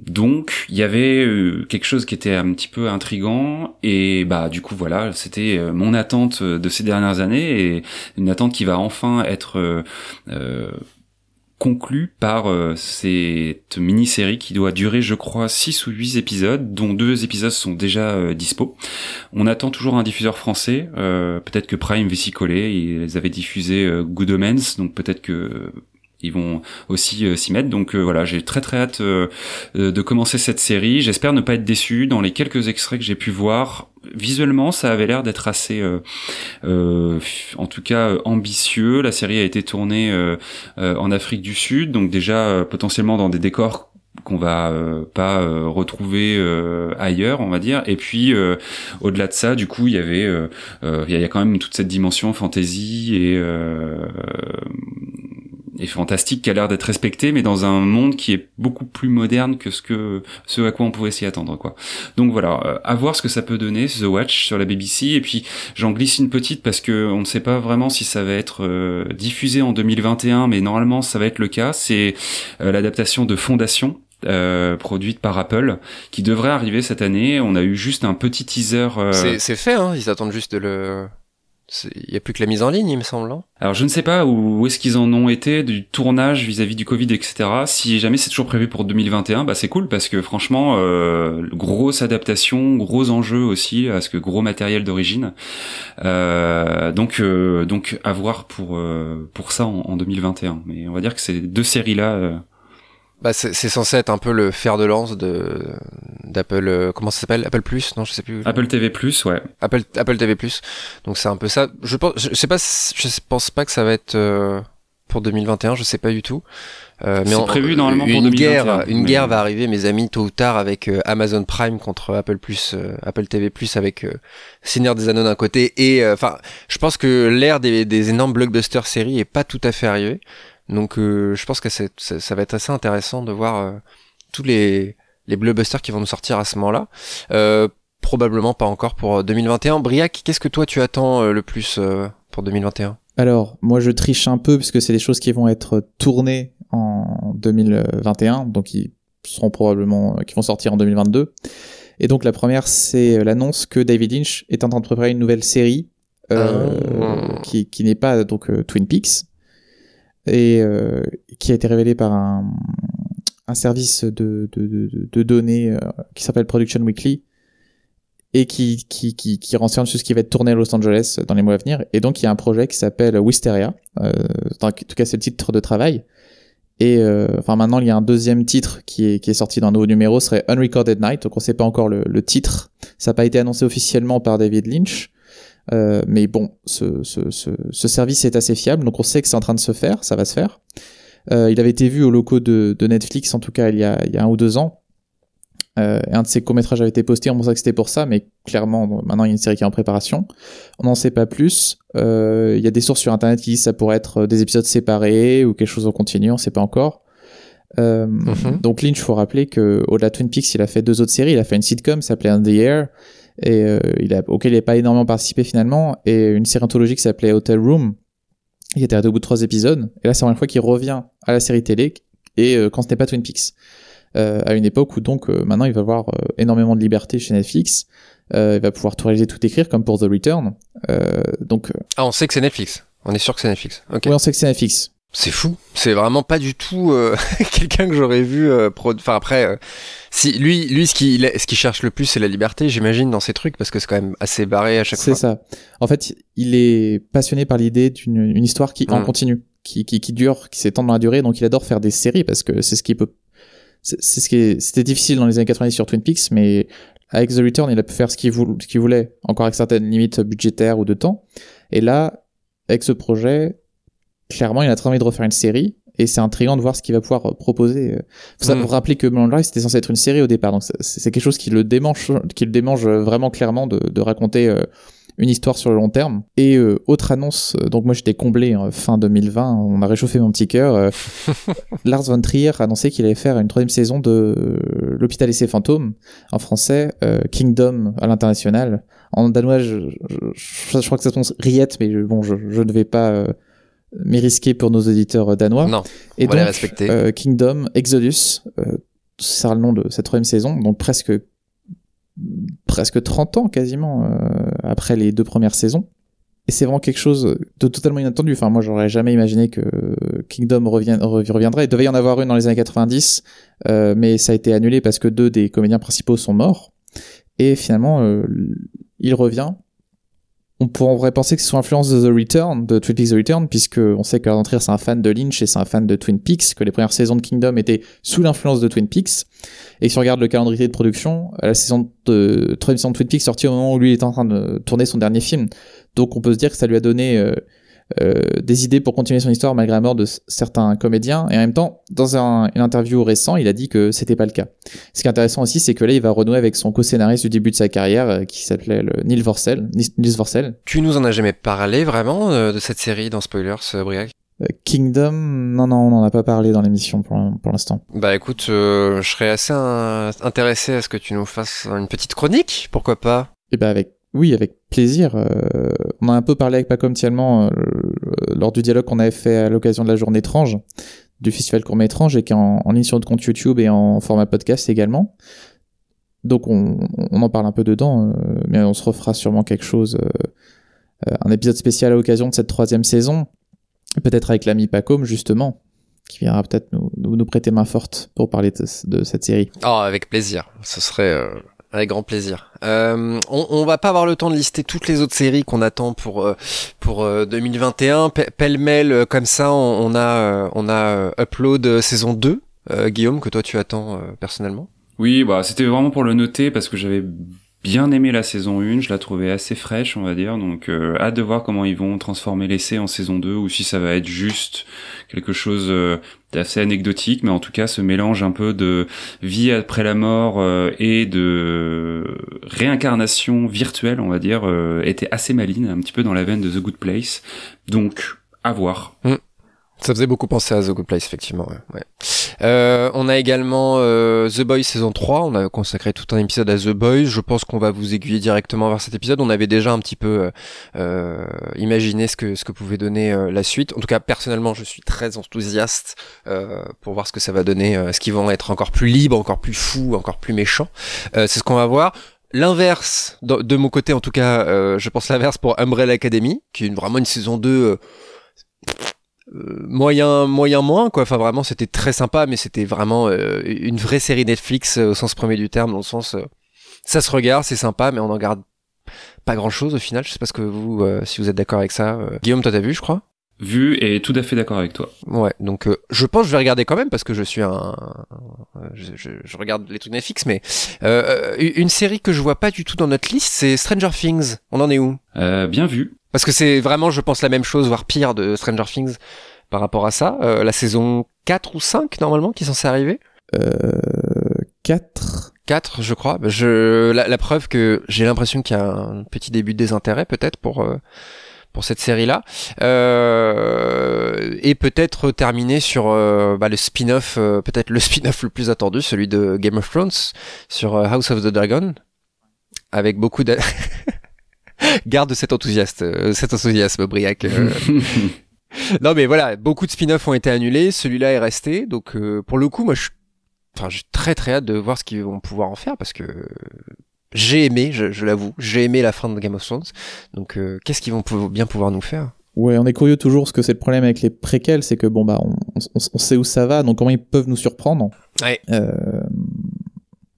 Donc il y avait quelque chose qui était un petit peu intrigant et bah du coup voilà c'était mon attente de ces dernières années et une attente qui va enfin être euh, conclu par euh, cette mini-série qui doit durer, je crois, 6 ou 8 épisodes, dont deux épisodes sont déjà euh, dispo. On attend toujours un diffuseur français, euh, peut-être que Prime va s'y coller, ils avaient diffusé euh, Good Omens, donc peut-être que ils vont aussi euh, s'y mettre. Donc euh, voilà, j'ai très très hâte euh, de commencer cette série. J'espère ne pas être déçu. Dans les quelques extraits que j'ai pu voir, visuellement, ça avait l'air d'être assez, en tout cas, ambitieux. La série a été tournée en Afrique du Sud, donc déjà potentiellement dans des décors qu'on va pas retrouver euh, ailleurs, on va dire. Et puis au-delà de ça, du coup, il y avait, il y a quand même toute cette dimension fantasy et et fantastique qui a l'air d'être respectée, mais dans un monde qui est beaucoup plus moderne que ce que ce à quoi on pouvait s'y attendre, quoi. Donc voilà, euh, à voir ce que ça peut donner The Watch sur la BBC. Et puis j'en glisse une petite parce que on ne sait pas vraiment si ça va être euh, diffusé en 2021, mais normalement ça va être le cas. C'est euh, l'adaptation de Fondation. euh, produite par Apple qui devrait arriver cette année on a eu juste un petit teaser euh, c'est fait, hein. Ils attendent juste de le. Il y a plus que la mise en ligne, il me semble. hein. Alors je ne sais pas où, est-ce qu'ils en ont été du tournage vis-à-vis du Covid, etc. Si jamais c'est toujours prévu pour 2021, bah c'est cool parce que franchement, euh, grosse adaptation, gros enjeux aussi, parce que gros matériel d'origine. Euh, donc euh, donc à voir pour euh, pour ça en, en 2021. Mais on va dire que ces deux séries là Bah, c'est c'est censé être un peu le fer de lance de d'Apple. euh, comment ça s'appelle? Apple Plus Non, je sais plus. Apple TV Plus, ouais. Apple Apple TV Plus. Donc c'est un peu ça. Je pense, je sais pas, je pense pas que ça va être euh, pour 2021. Je sais pas du tout. Euh, C'est en- prévu normalement pour une 2021, guerre, une mais- guerre va arriver, mes amis, tôt ou tard, avec euh, Amazon Prime contre Apple Plus, euh, Apple TV Plus, avec euh, Seigneur des Anneaux d'un côté. Et euh, enfin, je pense que l'ère des, des énormes blockbusters séries est pas tout à fait arrivée. Donc, euh, je pense que c'est- ça, ça va être assez intéressant de voir euh, tous les les blockbusters qui vont nous sortir à ce moment-là. Euh, probablement pas encore pour euh, 2021. Briac, qu'est-ce que toi tu attends euh, le plus euh, pour 2021 Alors, moi je triche un peu puisque c'est des choses qui vont être tournées en 2021, donc qui seront probablement, qui vont sortir en 2022. Et donc la première, c'est l'annonce que David Lynch est en train de préparer une nouvelle série euh, Ah. qui, qui n'est pas donc euh, Twin Peaks et euh, qui a été révélée par un, service de, données euh, qui s'appelle Production Weekly et qui, qui, qui, renseigne sur ce qui va être tourné à Los Angeles dans les mois à venir. Et donc, il y a un projet qui s'appelle Wisteria. Euh, en tout cas, c'est le titre de travail. Et enfin, maintenant, il y a un deuxième titre qui est, qui est sorti dans un nouveau numéro, serait Unrecorded Night. Donc, on sait pas encore le titre. Ça n'a pas été annoncé officiellement par David Lynch. Euh, mais bon, ce, ce, ce, ce service est assez fiable, donc on sait que c'est en train de se faire, ça va se faire. Euh, il avait été vu au locaux de, de Netflix, en tout cas, il y a, il y a un ou deux ans. Euh, un de ses courts-métrages avait été posté, on pensait que c'était pour ça, mais clairement, maintenant il y a une série qui est en préparation. On n'en sait pas plus. Euh, il y a des sources sur Internet qui disent que ça pourrait être des épisodes séparés ou quelque chose en continu, on sait pas encore. Euh, Mhm. Donc Lynch, faut rappeler que au-delà de Twin Peaks, il a fait deux autres séries. Il a fait une sitcom, s'appelait On the Air, et euh, il a, auquel il n'a pas énormément participé finalement, et une série anthologique qui s'appelait Hotel Room, qui était arrêtée au bout de trois épisodes. Et là, c'est la première fois qu'il revient à la série télé, et euh, quand ce n'est pas Twin Peaks. Euh, à une époque où donc euh, maintenant il va avoir euh, énormément de liberté chez Netflix, Euh, il va pouvoir tout réaliser, tout écrire comme pour The Return. Euh, donc Ah, on sait que c'est Netflix. On est sûr que c'est Netflix. Ok. oui, on sait que c'est Netflix. C'est fou. C'est vraiment pas du tout euh, quelqu'un que j'aurais vu. euh, pro- Enfin après, euh, si lui, lui, ce qu'il, ce qu'il cherche le plus, c'est la liberté, j'imagine, dans ses trucs, parce que c'est quand même assez barré à chaque C'est fois. ça. En fait, il est passionné par l'idée d'une une histoire qui en Mm. continue, qui, qui, qui dure, qui s'étend dans la durée. Donc, il adore faire des séries parce que c'est ce qui peut. C'est c'est ce qui c'était difficile dans les années 90 sur Twin Peaks, mais avec The Return, il a pu faire ce qu'il voulait, ce qu'il voulait, encore avec certaines limites budgétaires ou de temps. Et là, avec ce projet, clairement, il a très envie de refaire une série. Et c'est intriguant de voir ce qu'il va pouvoir proposer. Faut ça Mm. vous rappeler que Mulholland Drive c'était censé être une série au départ, donc c'est- quelque chose qui le démange, qui le démange vraiment clairement de, de raconter euh, une histoire sur le long terme. Et euh, autre annonce, euh, donc moi j'étais comblé euh, fin 2020, on a réchauffé mon petit cœur. euh, Lars von Trier a annoncé qu'il allait faire une troisième saison de euh, L'hôpital et ses fantômes, en français euh, Kingdom à l'international. En danois, je, je, je crois que ça se prononce Riette, mais bon, je, je ne vais pas m'y risquer pour nos auditeurs euh, danois. Non, Et on va les donc, respecter. euh, Kingdom, Exodus, euh, c'est sera le nom de cette troisième saison, donc presque presque 30 ans quasiment euh, après les deux premières saisons. Et c'est vraiment quelque chose de totalement inattendu. Enfin, moi, j'aurais jamais imaginé que Kingdom reviendrait. Il devait y en avoir une dans les années 90, euh, mais ça a été annulé parce que deux des comédiens principaux sont morts. Et finalement, euh, il revient. On pourrait penser que c'est sous influence de The Return, de Twin Peaks The Return, puisque on sait que Trier c'est un fan de Lynch et c'est un fan de Twin Peaks, que les premières saisons de Kingdom étaient sous l'influence de Twin Peaks. Et si on regarde le calendrier de production, la saison de troisième saison de Twin Peaks sortie au moment où lui était en train de tourner son dernier film. Donc on peut se dire que ça lui a donné euh, des idées pour continuer son histoire malgré la mort de certains comédiens. Et en même temps, dans un, une interview récent, il a dit que c'était pas le cas. Ce qui est intéressant aussi, c'est que là, il va renouer avec son co-scénariste du début de sa carrière, euh, qui s'appelait Neil Vorcel. Nils Vorcel. Tu nous en as jamais parlé vraiment euh, de cette série dans Spoilers, euh, Briac? Euh, Kingdom, non, non, on n'en a pas parlé dans l'émission pour, pour l'instant. Bah écoute, euh, je serais assez euh, intéressé à ce que tu nous fasses une petite chronique, pourquoi pas? Et ben avec oui, avec plaisir. Euh, on a un peu parlé avec Pacom Tielman euh, lors du dialogue qu'on avait fait à l'occasion de la journée étrange du festival Courmet étrange et qui est en, ligne sur notre compte YouTube et en format podcast également. Donc on, en parle un peu dedans, euh, mais on se refera sûrement quelque chose, euh, euh, un épisode spécial à l'occasion de cette troisième saison, peut-être avec l'ami Pacom justement, qui viendra peut-être nous, prêter main forte pour parler de, de cette série. Oh, avec plaisir. Ce serait euh, avec grand plaisir. Euh, on, on va pas avoir le temps de lister toutes les autres séries qu'on attend pour euh, pour euh, 2021. Pe- Pêle-mêle euh, comme ça, on, a euh, on a euh, Upload euh, saison 2 Guillaume, que toi tu attends personnellement? Oui, bah c'était vraiment pour le noter parce que j'avais bien aimé la saison 1, je la trouvais assez fraîche, on va dire, donc euh, hâte de voir comment ils vont transformer l'essai en saison 2 ou si ça va être juste quelque chose euh, d'assez anecdotique, mais en tout cas ce mélange un peu de vie après la mort euh, et de réincarnation virtuelle, on va dire, était assez maline, un petit peu dans la veine de The Good Place, donc à voir. Mm. Ça faisait beaucoup penser à The Good Place, effectivement. Ouais. Euh, on a également euh, The Boys saison 3. On a consacré tout un épisode à The Boys. Je pense qu'on va vous aiguiller directement vers cet épisode. On avait déjà un petit peu euh, euh imaginé ce que ce que pouvait donner euh, la suite. En tout cas, personnellement, je suis très enthousiaste pour voir ce que ça va donner. Est-ce qu'ils vont être encore plus libres, encore plus fous, encore plus méchants C'est ce qu'on va voir. L'inverse, de, mon côté en tout cas, je pense l'inverse pour Umbrella Academy, qui est vraiment une saison 2 euh, moyen moyen moins quoi. Enfin vraiment c'était très sympa mais c'était vraiment euh, une vraie série Netflix euh, au sens premier du terme dans le sens ça se regarde c'est sympa mais on en garde pas grand chose au final. Je sais pas ce que vous si vous êtes d'accord avec ça Guillaume toi t'as vu je crois? Vu et tout à fait d'accord avec toi. Ouais donc je pense que je vais regarder quand même parce que je suis un je, je, je regarde les trucs Netflix mais une série que je vois pas du tout dans notre liste c'est Stranger Things. On en est où? Bien vu parce que c'est vraiment, je pense, la même chose, voire pire de Stranger Things par rapport à ça. Euh, la saison 4 ou 5, normalement, qui est censée arriver euh, 4 4, je crois. Je, la, la preuve que j'ai l'impression qu'il y a un petit début de désintérêt, peut-être, pour... Euh, pour cette série-là, euh, et peut-être terminer sur euh, bah, le spin-off, euh, peut-être le spin-off le plus attendu, celui de Game of Thrones sur House of the Dragon, avec beaucoup de Garde cet enthousiasme, euh, cet enthousiasme, Briac. Euh. non, mais voilà, beaucoup de spin-offs ont été annulés. Celui-là est resté. Donc, euh, pour le coup, moi, je, enfin, j'ai très très hâte de voir ce qu'ils vont pouvoir en faire parce que j'ai aimé, je, l'avoue, j'ai aimé la fin de Game of Thrones. Donc, qu'est-ce qu'ils vont bien pouvoir nous faire? Ouais, on est curieux toujours, parce que c'est le problème avec les préquels, c'est que bon bah on, on, sait où ça va, donc comment ils peuvent nous surprendre. Ouais.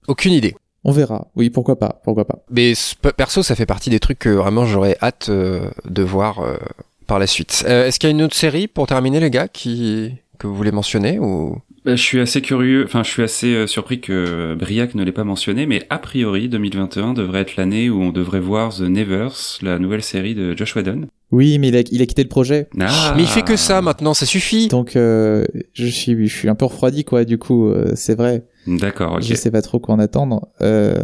Aucune idée. On verra. Oui, pourquoi pas, pourquoi pas. Mais perso, ça fait partie des trucs que vraiment j'aurais hâte euh, de voir euh, par la suite. Euh, est-ce qu'il y a une autre série pour terminer, les gars, qui que vous voulez mentionner ou? Bah, je suis assez curieux, enfin je suis assez surpris que Briac ne l'ait pas mentionné, mais a priori 2021 devrait être l'année où on devrait voir The Nevers, la nouvelle série de Josh Whedon. Oui, mais il a, il a quitté le projet. Ah. Mais il fait que ça maintenant, ça suffit. Donc je suis je suis un peu refroidi quoi. Du coup, c'est vrai. D'accord. ok. Je sais pas trop quoi en attendre. Euh,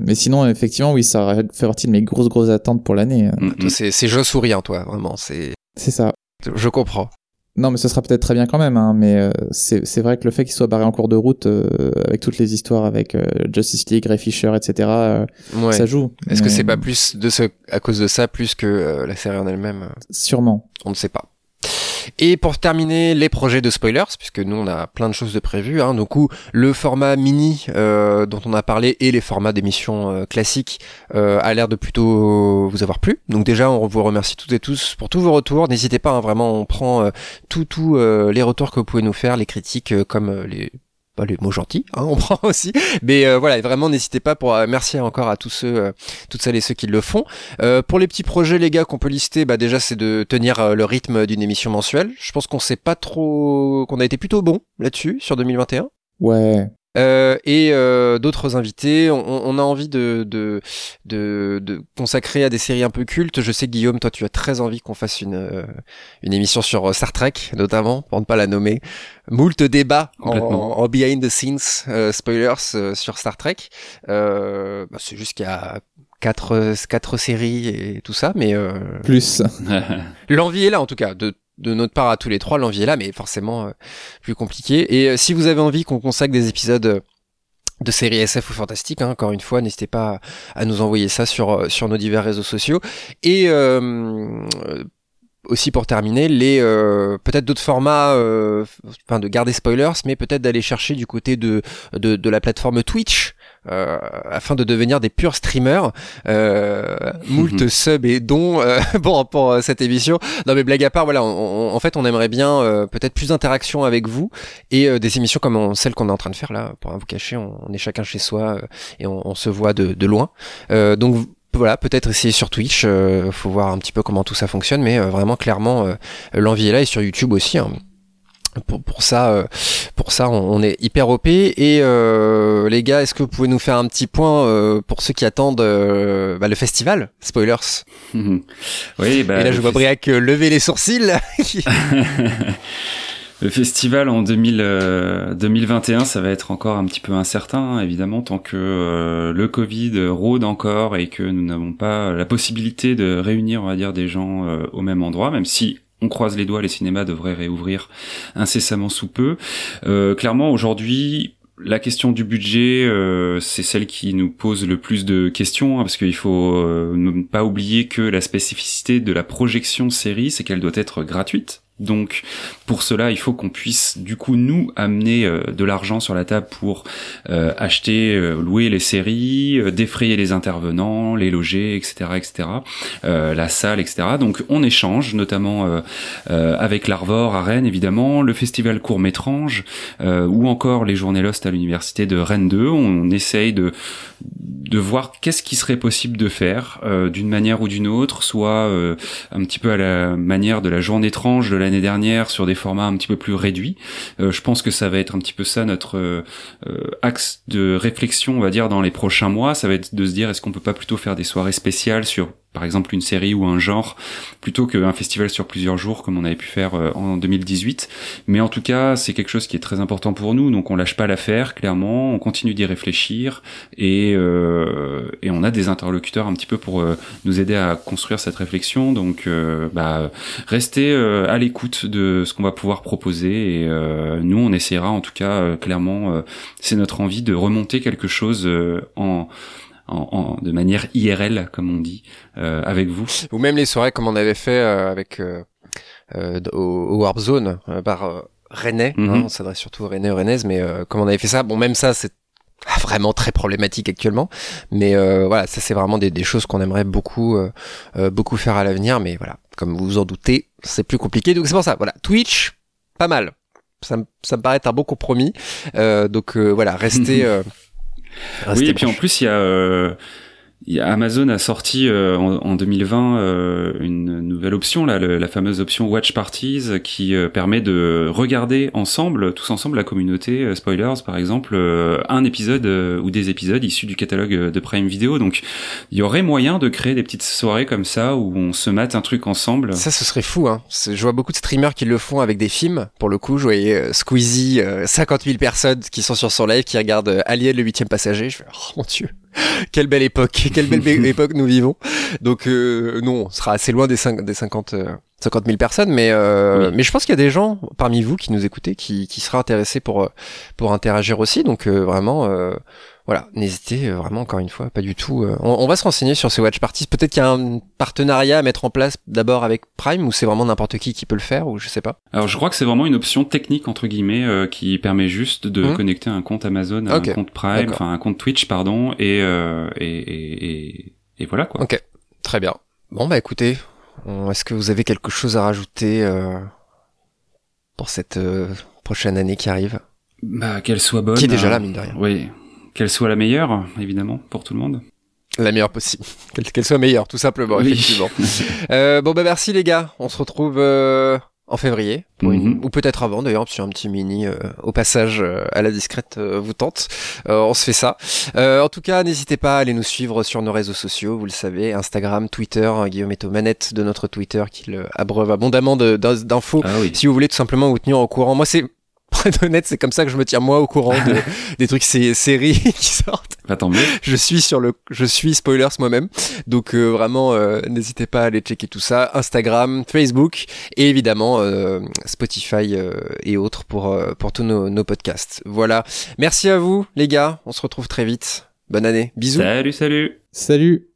mais sinon, effectivement, oui, ça fait partie de mes grosses grosses attentes pour l'année. Mm, mm. C'est c'est je souris, hein, toi, vraiment. C'est. C'est ça. Je comprends. Non, mais ce sera peut-être très bien quand même. Hein, mais euh, c'est c'est vrai que le fait qu'il soit barré en cours de route euh, avec toutes les histoires avec euh, Justice League, Ray Fisher, etc. Ouais. Ça joue. Est-ce que c'est pas plus de ce à cause de ça plus que la série en elle-même? Sûrement. On ne sait pas. Et pour terminer, les projets de spoilers, puisque nous on a plein de choses de prévues. Hein, coup, le format mini euh, dont on a parlé et les formats d'émissions euh, classiques euh, a l'air de plutôt vous avoir plu. Donc déjà, on vous remercie toutes et tous pour tous vos retours. N'hésitez pas, hein, vraiment, on prend tous tout, les retours que vous pouvez nous faire, les critiques comme les pas les mots gentils, hein, on prend aussi. Mais euh, voilà, vraiment n'hésitez pas pour euh, merci encore à tous ceux, euh, toutes celles et ceux qui le font. pour les petits projets, les gars, qu'on peut lister, bah déjà c'est de tenir le rythme d'une émission mensuelle. Je pense qu'on sait pas trop, qu'on a été plutôt bon là-dessus sur 2021. Ouais, euh, et euh, d'autres invités. On, on, a envie de, de, de, de, consacrer à des séries un peu cultes. Je sais Guillaume, toi tu as très envie qu'on fasse une, euh, une émission sur euh, Star Trek, notamment, pour ne pas la nommer. Moult débats en, en, behind the scenes, spoilers sur Star Trek. Bah, c'est juste qu'il y a quatre, quatre séries et tout ça, mais... Plus. L'envie est là en tout cas, de de notre part à tous les trois, l'envie est là, mais forcément euh, plus compliqué. Et euh, si vous avez envie qu'on consacre des épisodes euh, de séries SF ou fantastique, hein, encore une fois, n'hésitez pas à nous envoyer ça sur sur nos divers réseaux sociaux. Et aussi pour terminer, les peut-être d'autres formats, enfin de garder spoilers, mais peut-être d'aller chercher du côté de, de la plateforme Twitch euh, afin de devenir des purs streamers. Euh, moult sub et dons euh, bon pour euh, cette émission. Non mais blague à part, voilà, en fait on aimerait bien peut-être plus d'interaction avec vous et des émissions comme celle qu'on est en train de faire là. Pour rien vous cacher, on, est chacun chez soi et on, on, se voit de, de loin. donc voilà, peut-être essayer sur Twitch, euh, faut voir un petit peu comment tout ça fonctionne, mais vraiment clairement l'envie est là et sur YouTube aussi. Hein. Pour, pour ça, euh, pour ça, on, on est hyper OP. Et euh, les gars, est-ce que vous pouvez nous faire un petit point euh, pour ceux qui attendent euh, bah, le festival Spoilers. oui, bah, et là, je vois Briac euh, lever les sourcils. Le festival en 2000, euh, 2021, ça va être encore un petit peu incertain, évidemment, tant que euh, le Covid rôde encore et que nous n'avons pas la possibilité de réunir, on va dire, des gens euh, au même endroit, même si on croise les doigts, les cinémas devraient réouvrir incessamment sous peu. Euh, clairement, aujourd'hui, la question du budget, euh, c'est celle qui nous pose le plus de questions, hein, parce qu'il faut euh, ne pas oublier que la spécificité de la projection série, c'est qu'elle doit être gratuite. Donc pour cela, il faut qu'on puisse du coup nous amener euh, de l'argent sur la table pour euh, acheter, euh, louer les séries, défrayer les intervenants, les loger, etc., etc. La salle, etc. Donc on échange, notamment avec l'Arvor à Rennes évidemment, le festival court métrange ou encore les journées Lost à l'université de Rennes 2. On essaye de de voir qu'est-ce qui serait possible de faire d'une manière ou d'une autre, soit un petit peu à la manière de la journée étrange de l'année dernière sur des formats un petit peu plus réduits. Euh, je pense que ça va être un petit peu ça notre euh, axe de réflexion, on va dire, dans les prochains mois. Ça va être de se dire est-ce qu'on peut pas plutôt faire des soirées spéciales sur par exemple une série ou un genre plutôt qu'un festival sur plusieurs jours comme on avait pu faire euh, en 2018 mais en tout cas c'est quelque chose qui est très important pour nous. Donc on lâche pas l'affaire clairement. On continue d'y réfléchir. Et, euh, et on a des interlocuteurs un petit peu pour euh, nous aider à construire cette réflexion. Donc euh, bah, restez euh, à l'écoute de ce qu'on va pouvoir proposer. Et euh, nous on essaiera en tout cas clairement c'est notre envie de remonter quelque chose en en, en, de manière IRL, comme on dit, euh, avec vous. Ou même les soirées comme on avait fait euh, avec euh, au, au, Warp Zone par Rennais. Mm -hmm. hein, on s'adresse surtout aux Rennais, aux Rennaises, mais comme on avait fait ça, bon, même ça, c'est vraiment très problématique actuellement mais euh, voilà ça c'est vraiment des, des choses qu'on aimerait beaucoup euh, beaucoup faire à l'avenir mais voilà comme vous vous en doutez c'est plus compliqué donc c'est pour ça voilà Twitch pas mal ça, me, ça me paraît être un bon compromis euh, donc voilà restez oui, et puis en plus, il y a, euh, il y a Amazon a sorti euh, en, en, 2020 euh, une nouvelle option, là, la fameuse option Watch Parties, qui euh, permet de regarder ensemble, tous ensemble, la communauté euh, spoilers, par exemple, euh, un épisode ou des épisodes issus du catalogue de Prime Video. Donc, il y aurait moyen de créer des petites soirées comme ça où on se mate un truc ensemble. Ça, ce serait fou. Hein. Je vois beaucoup de streamers qui le font avec des films. Pour le coup, je voyais Squeezie, 50 000 personnes qui sont sur son live, qui regardent Alien le huitième passager. Je fais, oh mon dieu quelle belle époque, quelle belle époque nous vivons. Donc euh, non, on sera assez loin des, 5, des 50, euh, 50 000 personnes, mais euh, oui. mais je pense qu'il y a des gens parmi vous qui nous écoutez qui, qui seraient intéressés pour pour interagir aussi. Donc euh, vraiment, euh, voilà, n'hésitez vraiment encore une fois, pas du tout. On, on, va se renseigner sur ces watch parties. Peut-être qu'il y a un partenariat à mettre en place d'abord avec Prime ou c'est vraiment n'importe qui qui peut le faire ou je sais pas. Alors je crois que c'est vraiment une option technique entre guillemets euh, qui permet juste de mmh. connecter un compte Amazon à okay. un compte Prime, enfin un compte Twitch pardon et, euh, et, et, et, et voilà quoi. Ok, très bien. Bon bah écoutez, est-ce que vous avez quelque chose à rajouter euh, pour cette euh, prochaine année qui arrive? Bah qu'elle soit bonne. Qui est déjà là mine de rien. Oui, qu'elle soit la meilleure, évidemment, pour tout le monde. La meilleure possible. Qu'elle soit meilleure, tout simplement, oui. effectivement. euh, bon, bah merci les gars. On se retrouve euh, en février, Mhm. mm -hmm. ou peut-être avant d'ailleurs, sur un petit mini euh, au passage euh, à la discrète euh, vous tente. on se fait ça. en tout cas, n'hésitez pas à aller nous suivre sur nos réseaux sociaux, vous le savez, Instagram, Twitter, hein, Guillaume est aux manettes de notre Twitter qui le abreuve abondamment d'infos. Ah oui. Si vous voulez tout simplement vous tenir au courant. Moi, c'est pour être honnête, c'est comme ça que je me tiens moi au courant de, des trucs ces séries qui sortent. Bah, tant mieux. Je suis sur le, je suis spoilers moi-même, donc euh, vraiment euh, n'hésitez pas à aller checker tout ça. Instagram, Facebook et évidemment euh, Spotify et autres pour pour tous nos, nos podcasts. Voilà. Merci à vous les gars. On se retrouve très vite. Bonne année. Bisous. Salut, salut. Salut.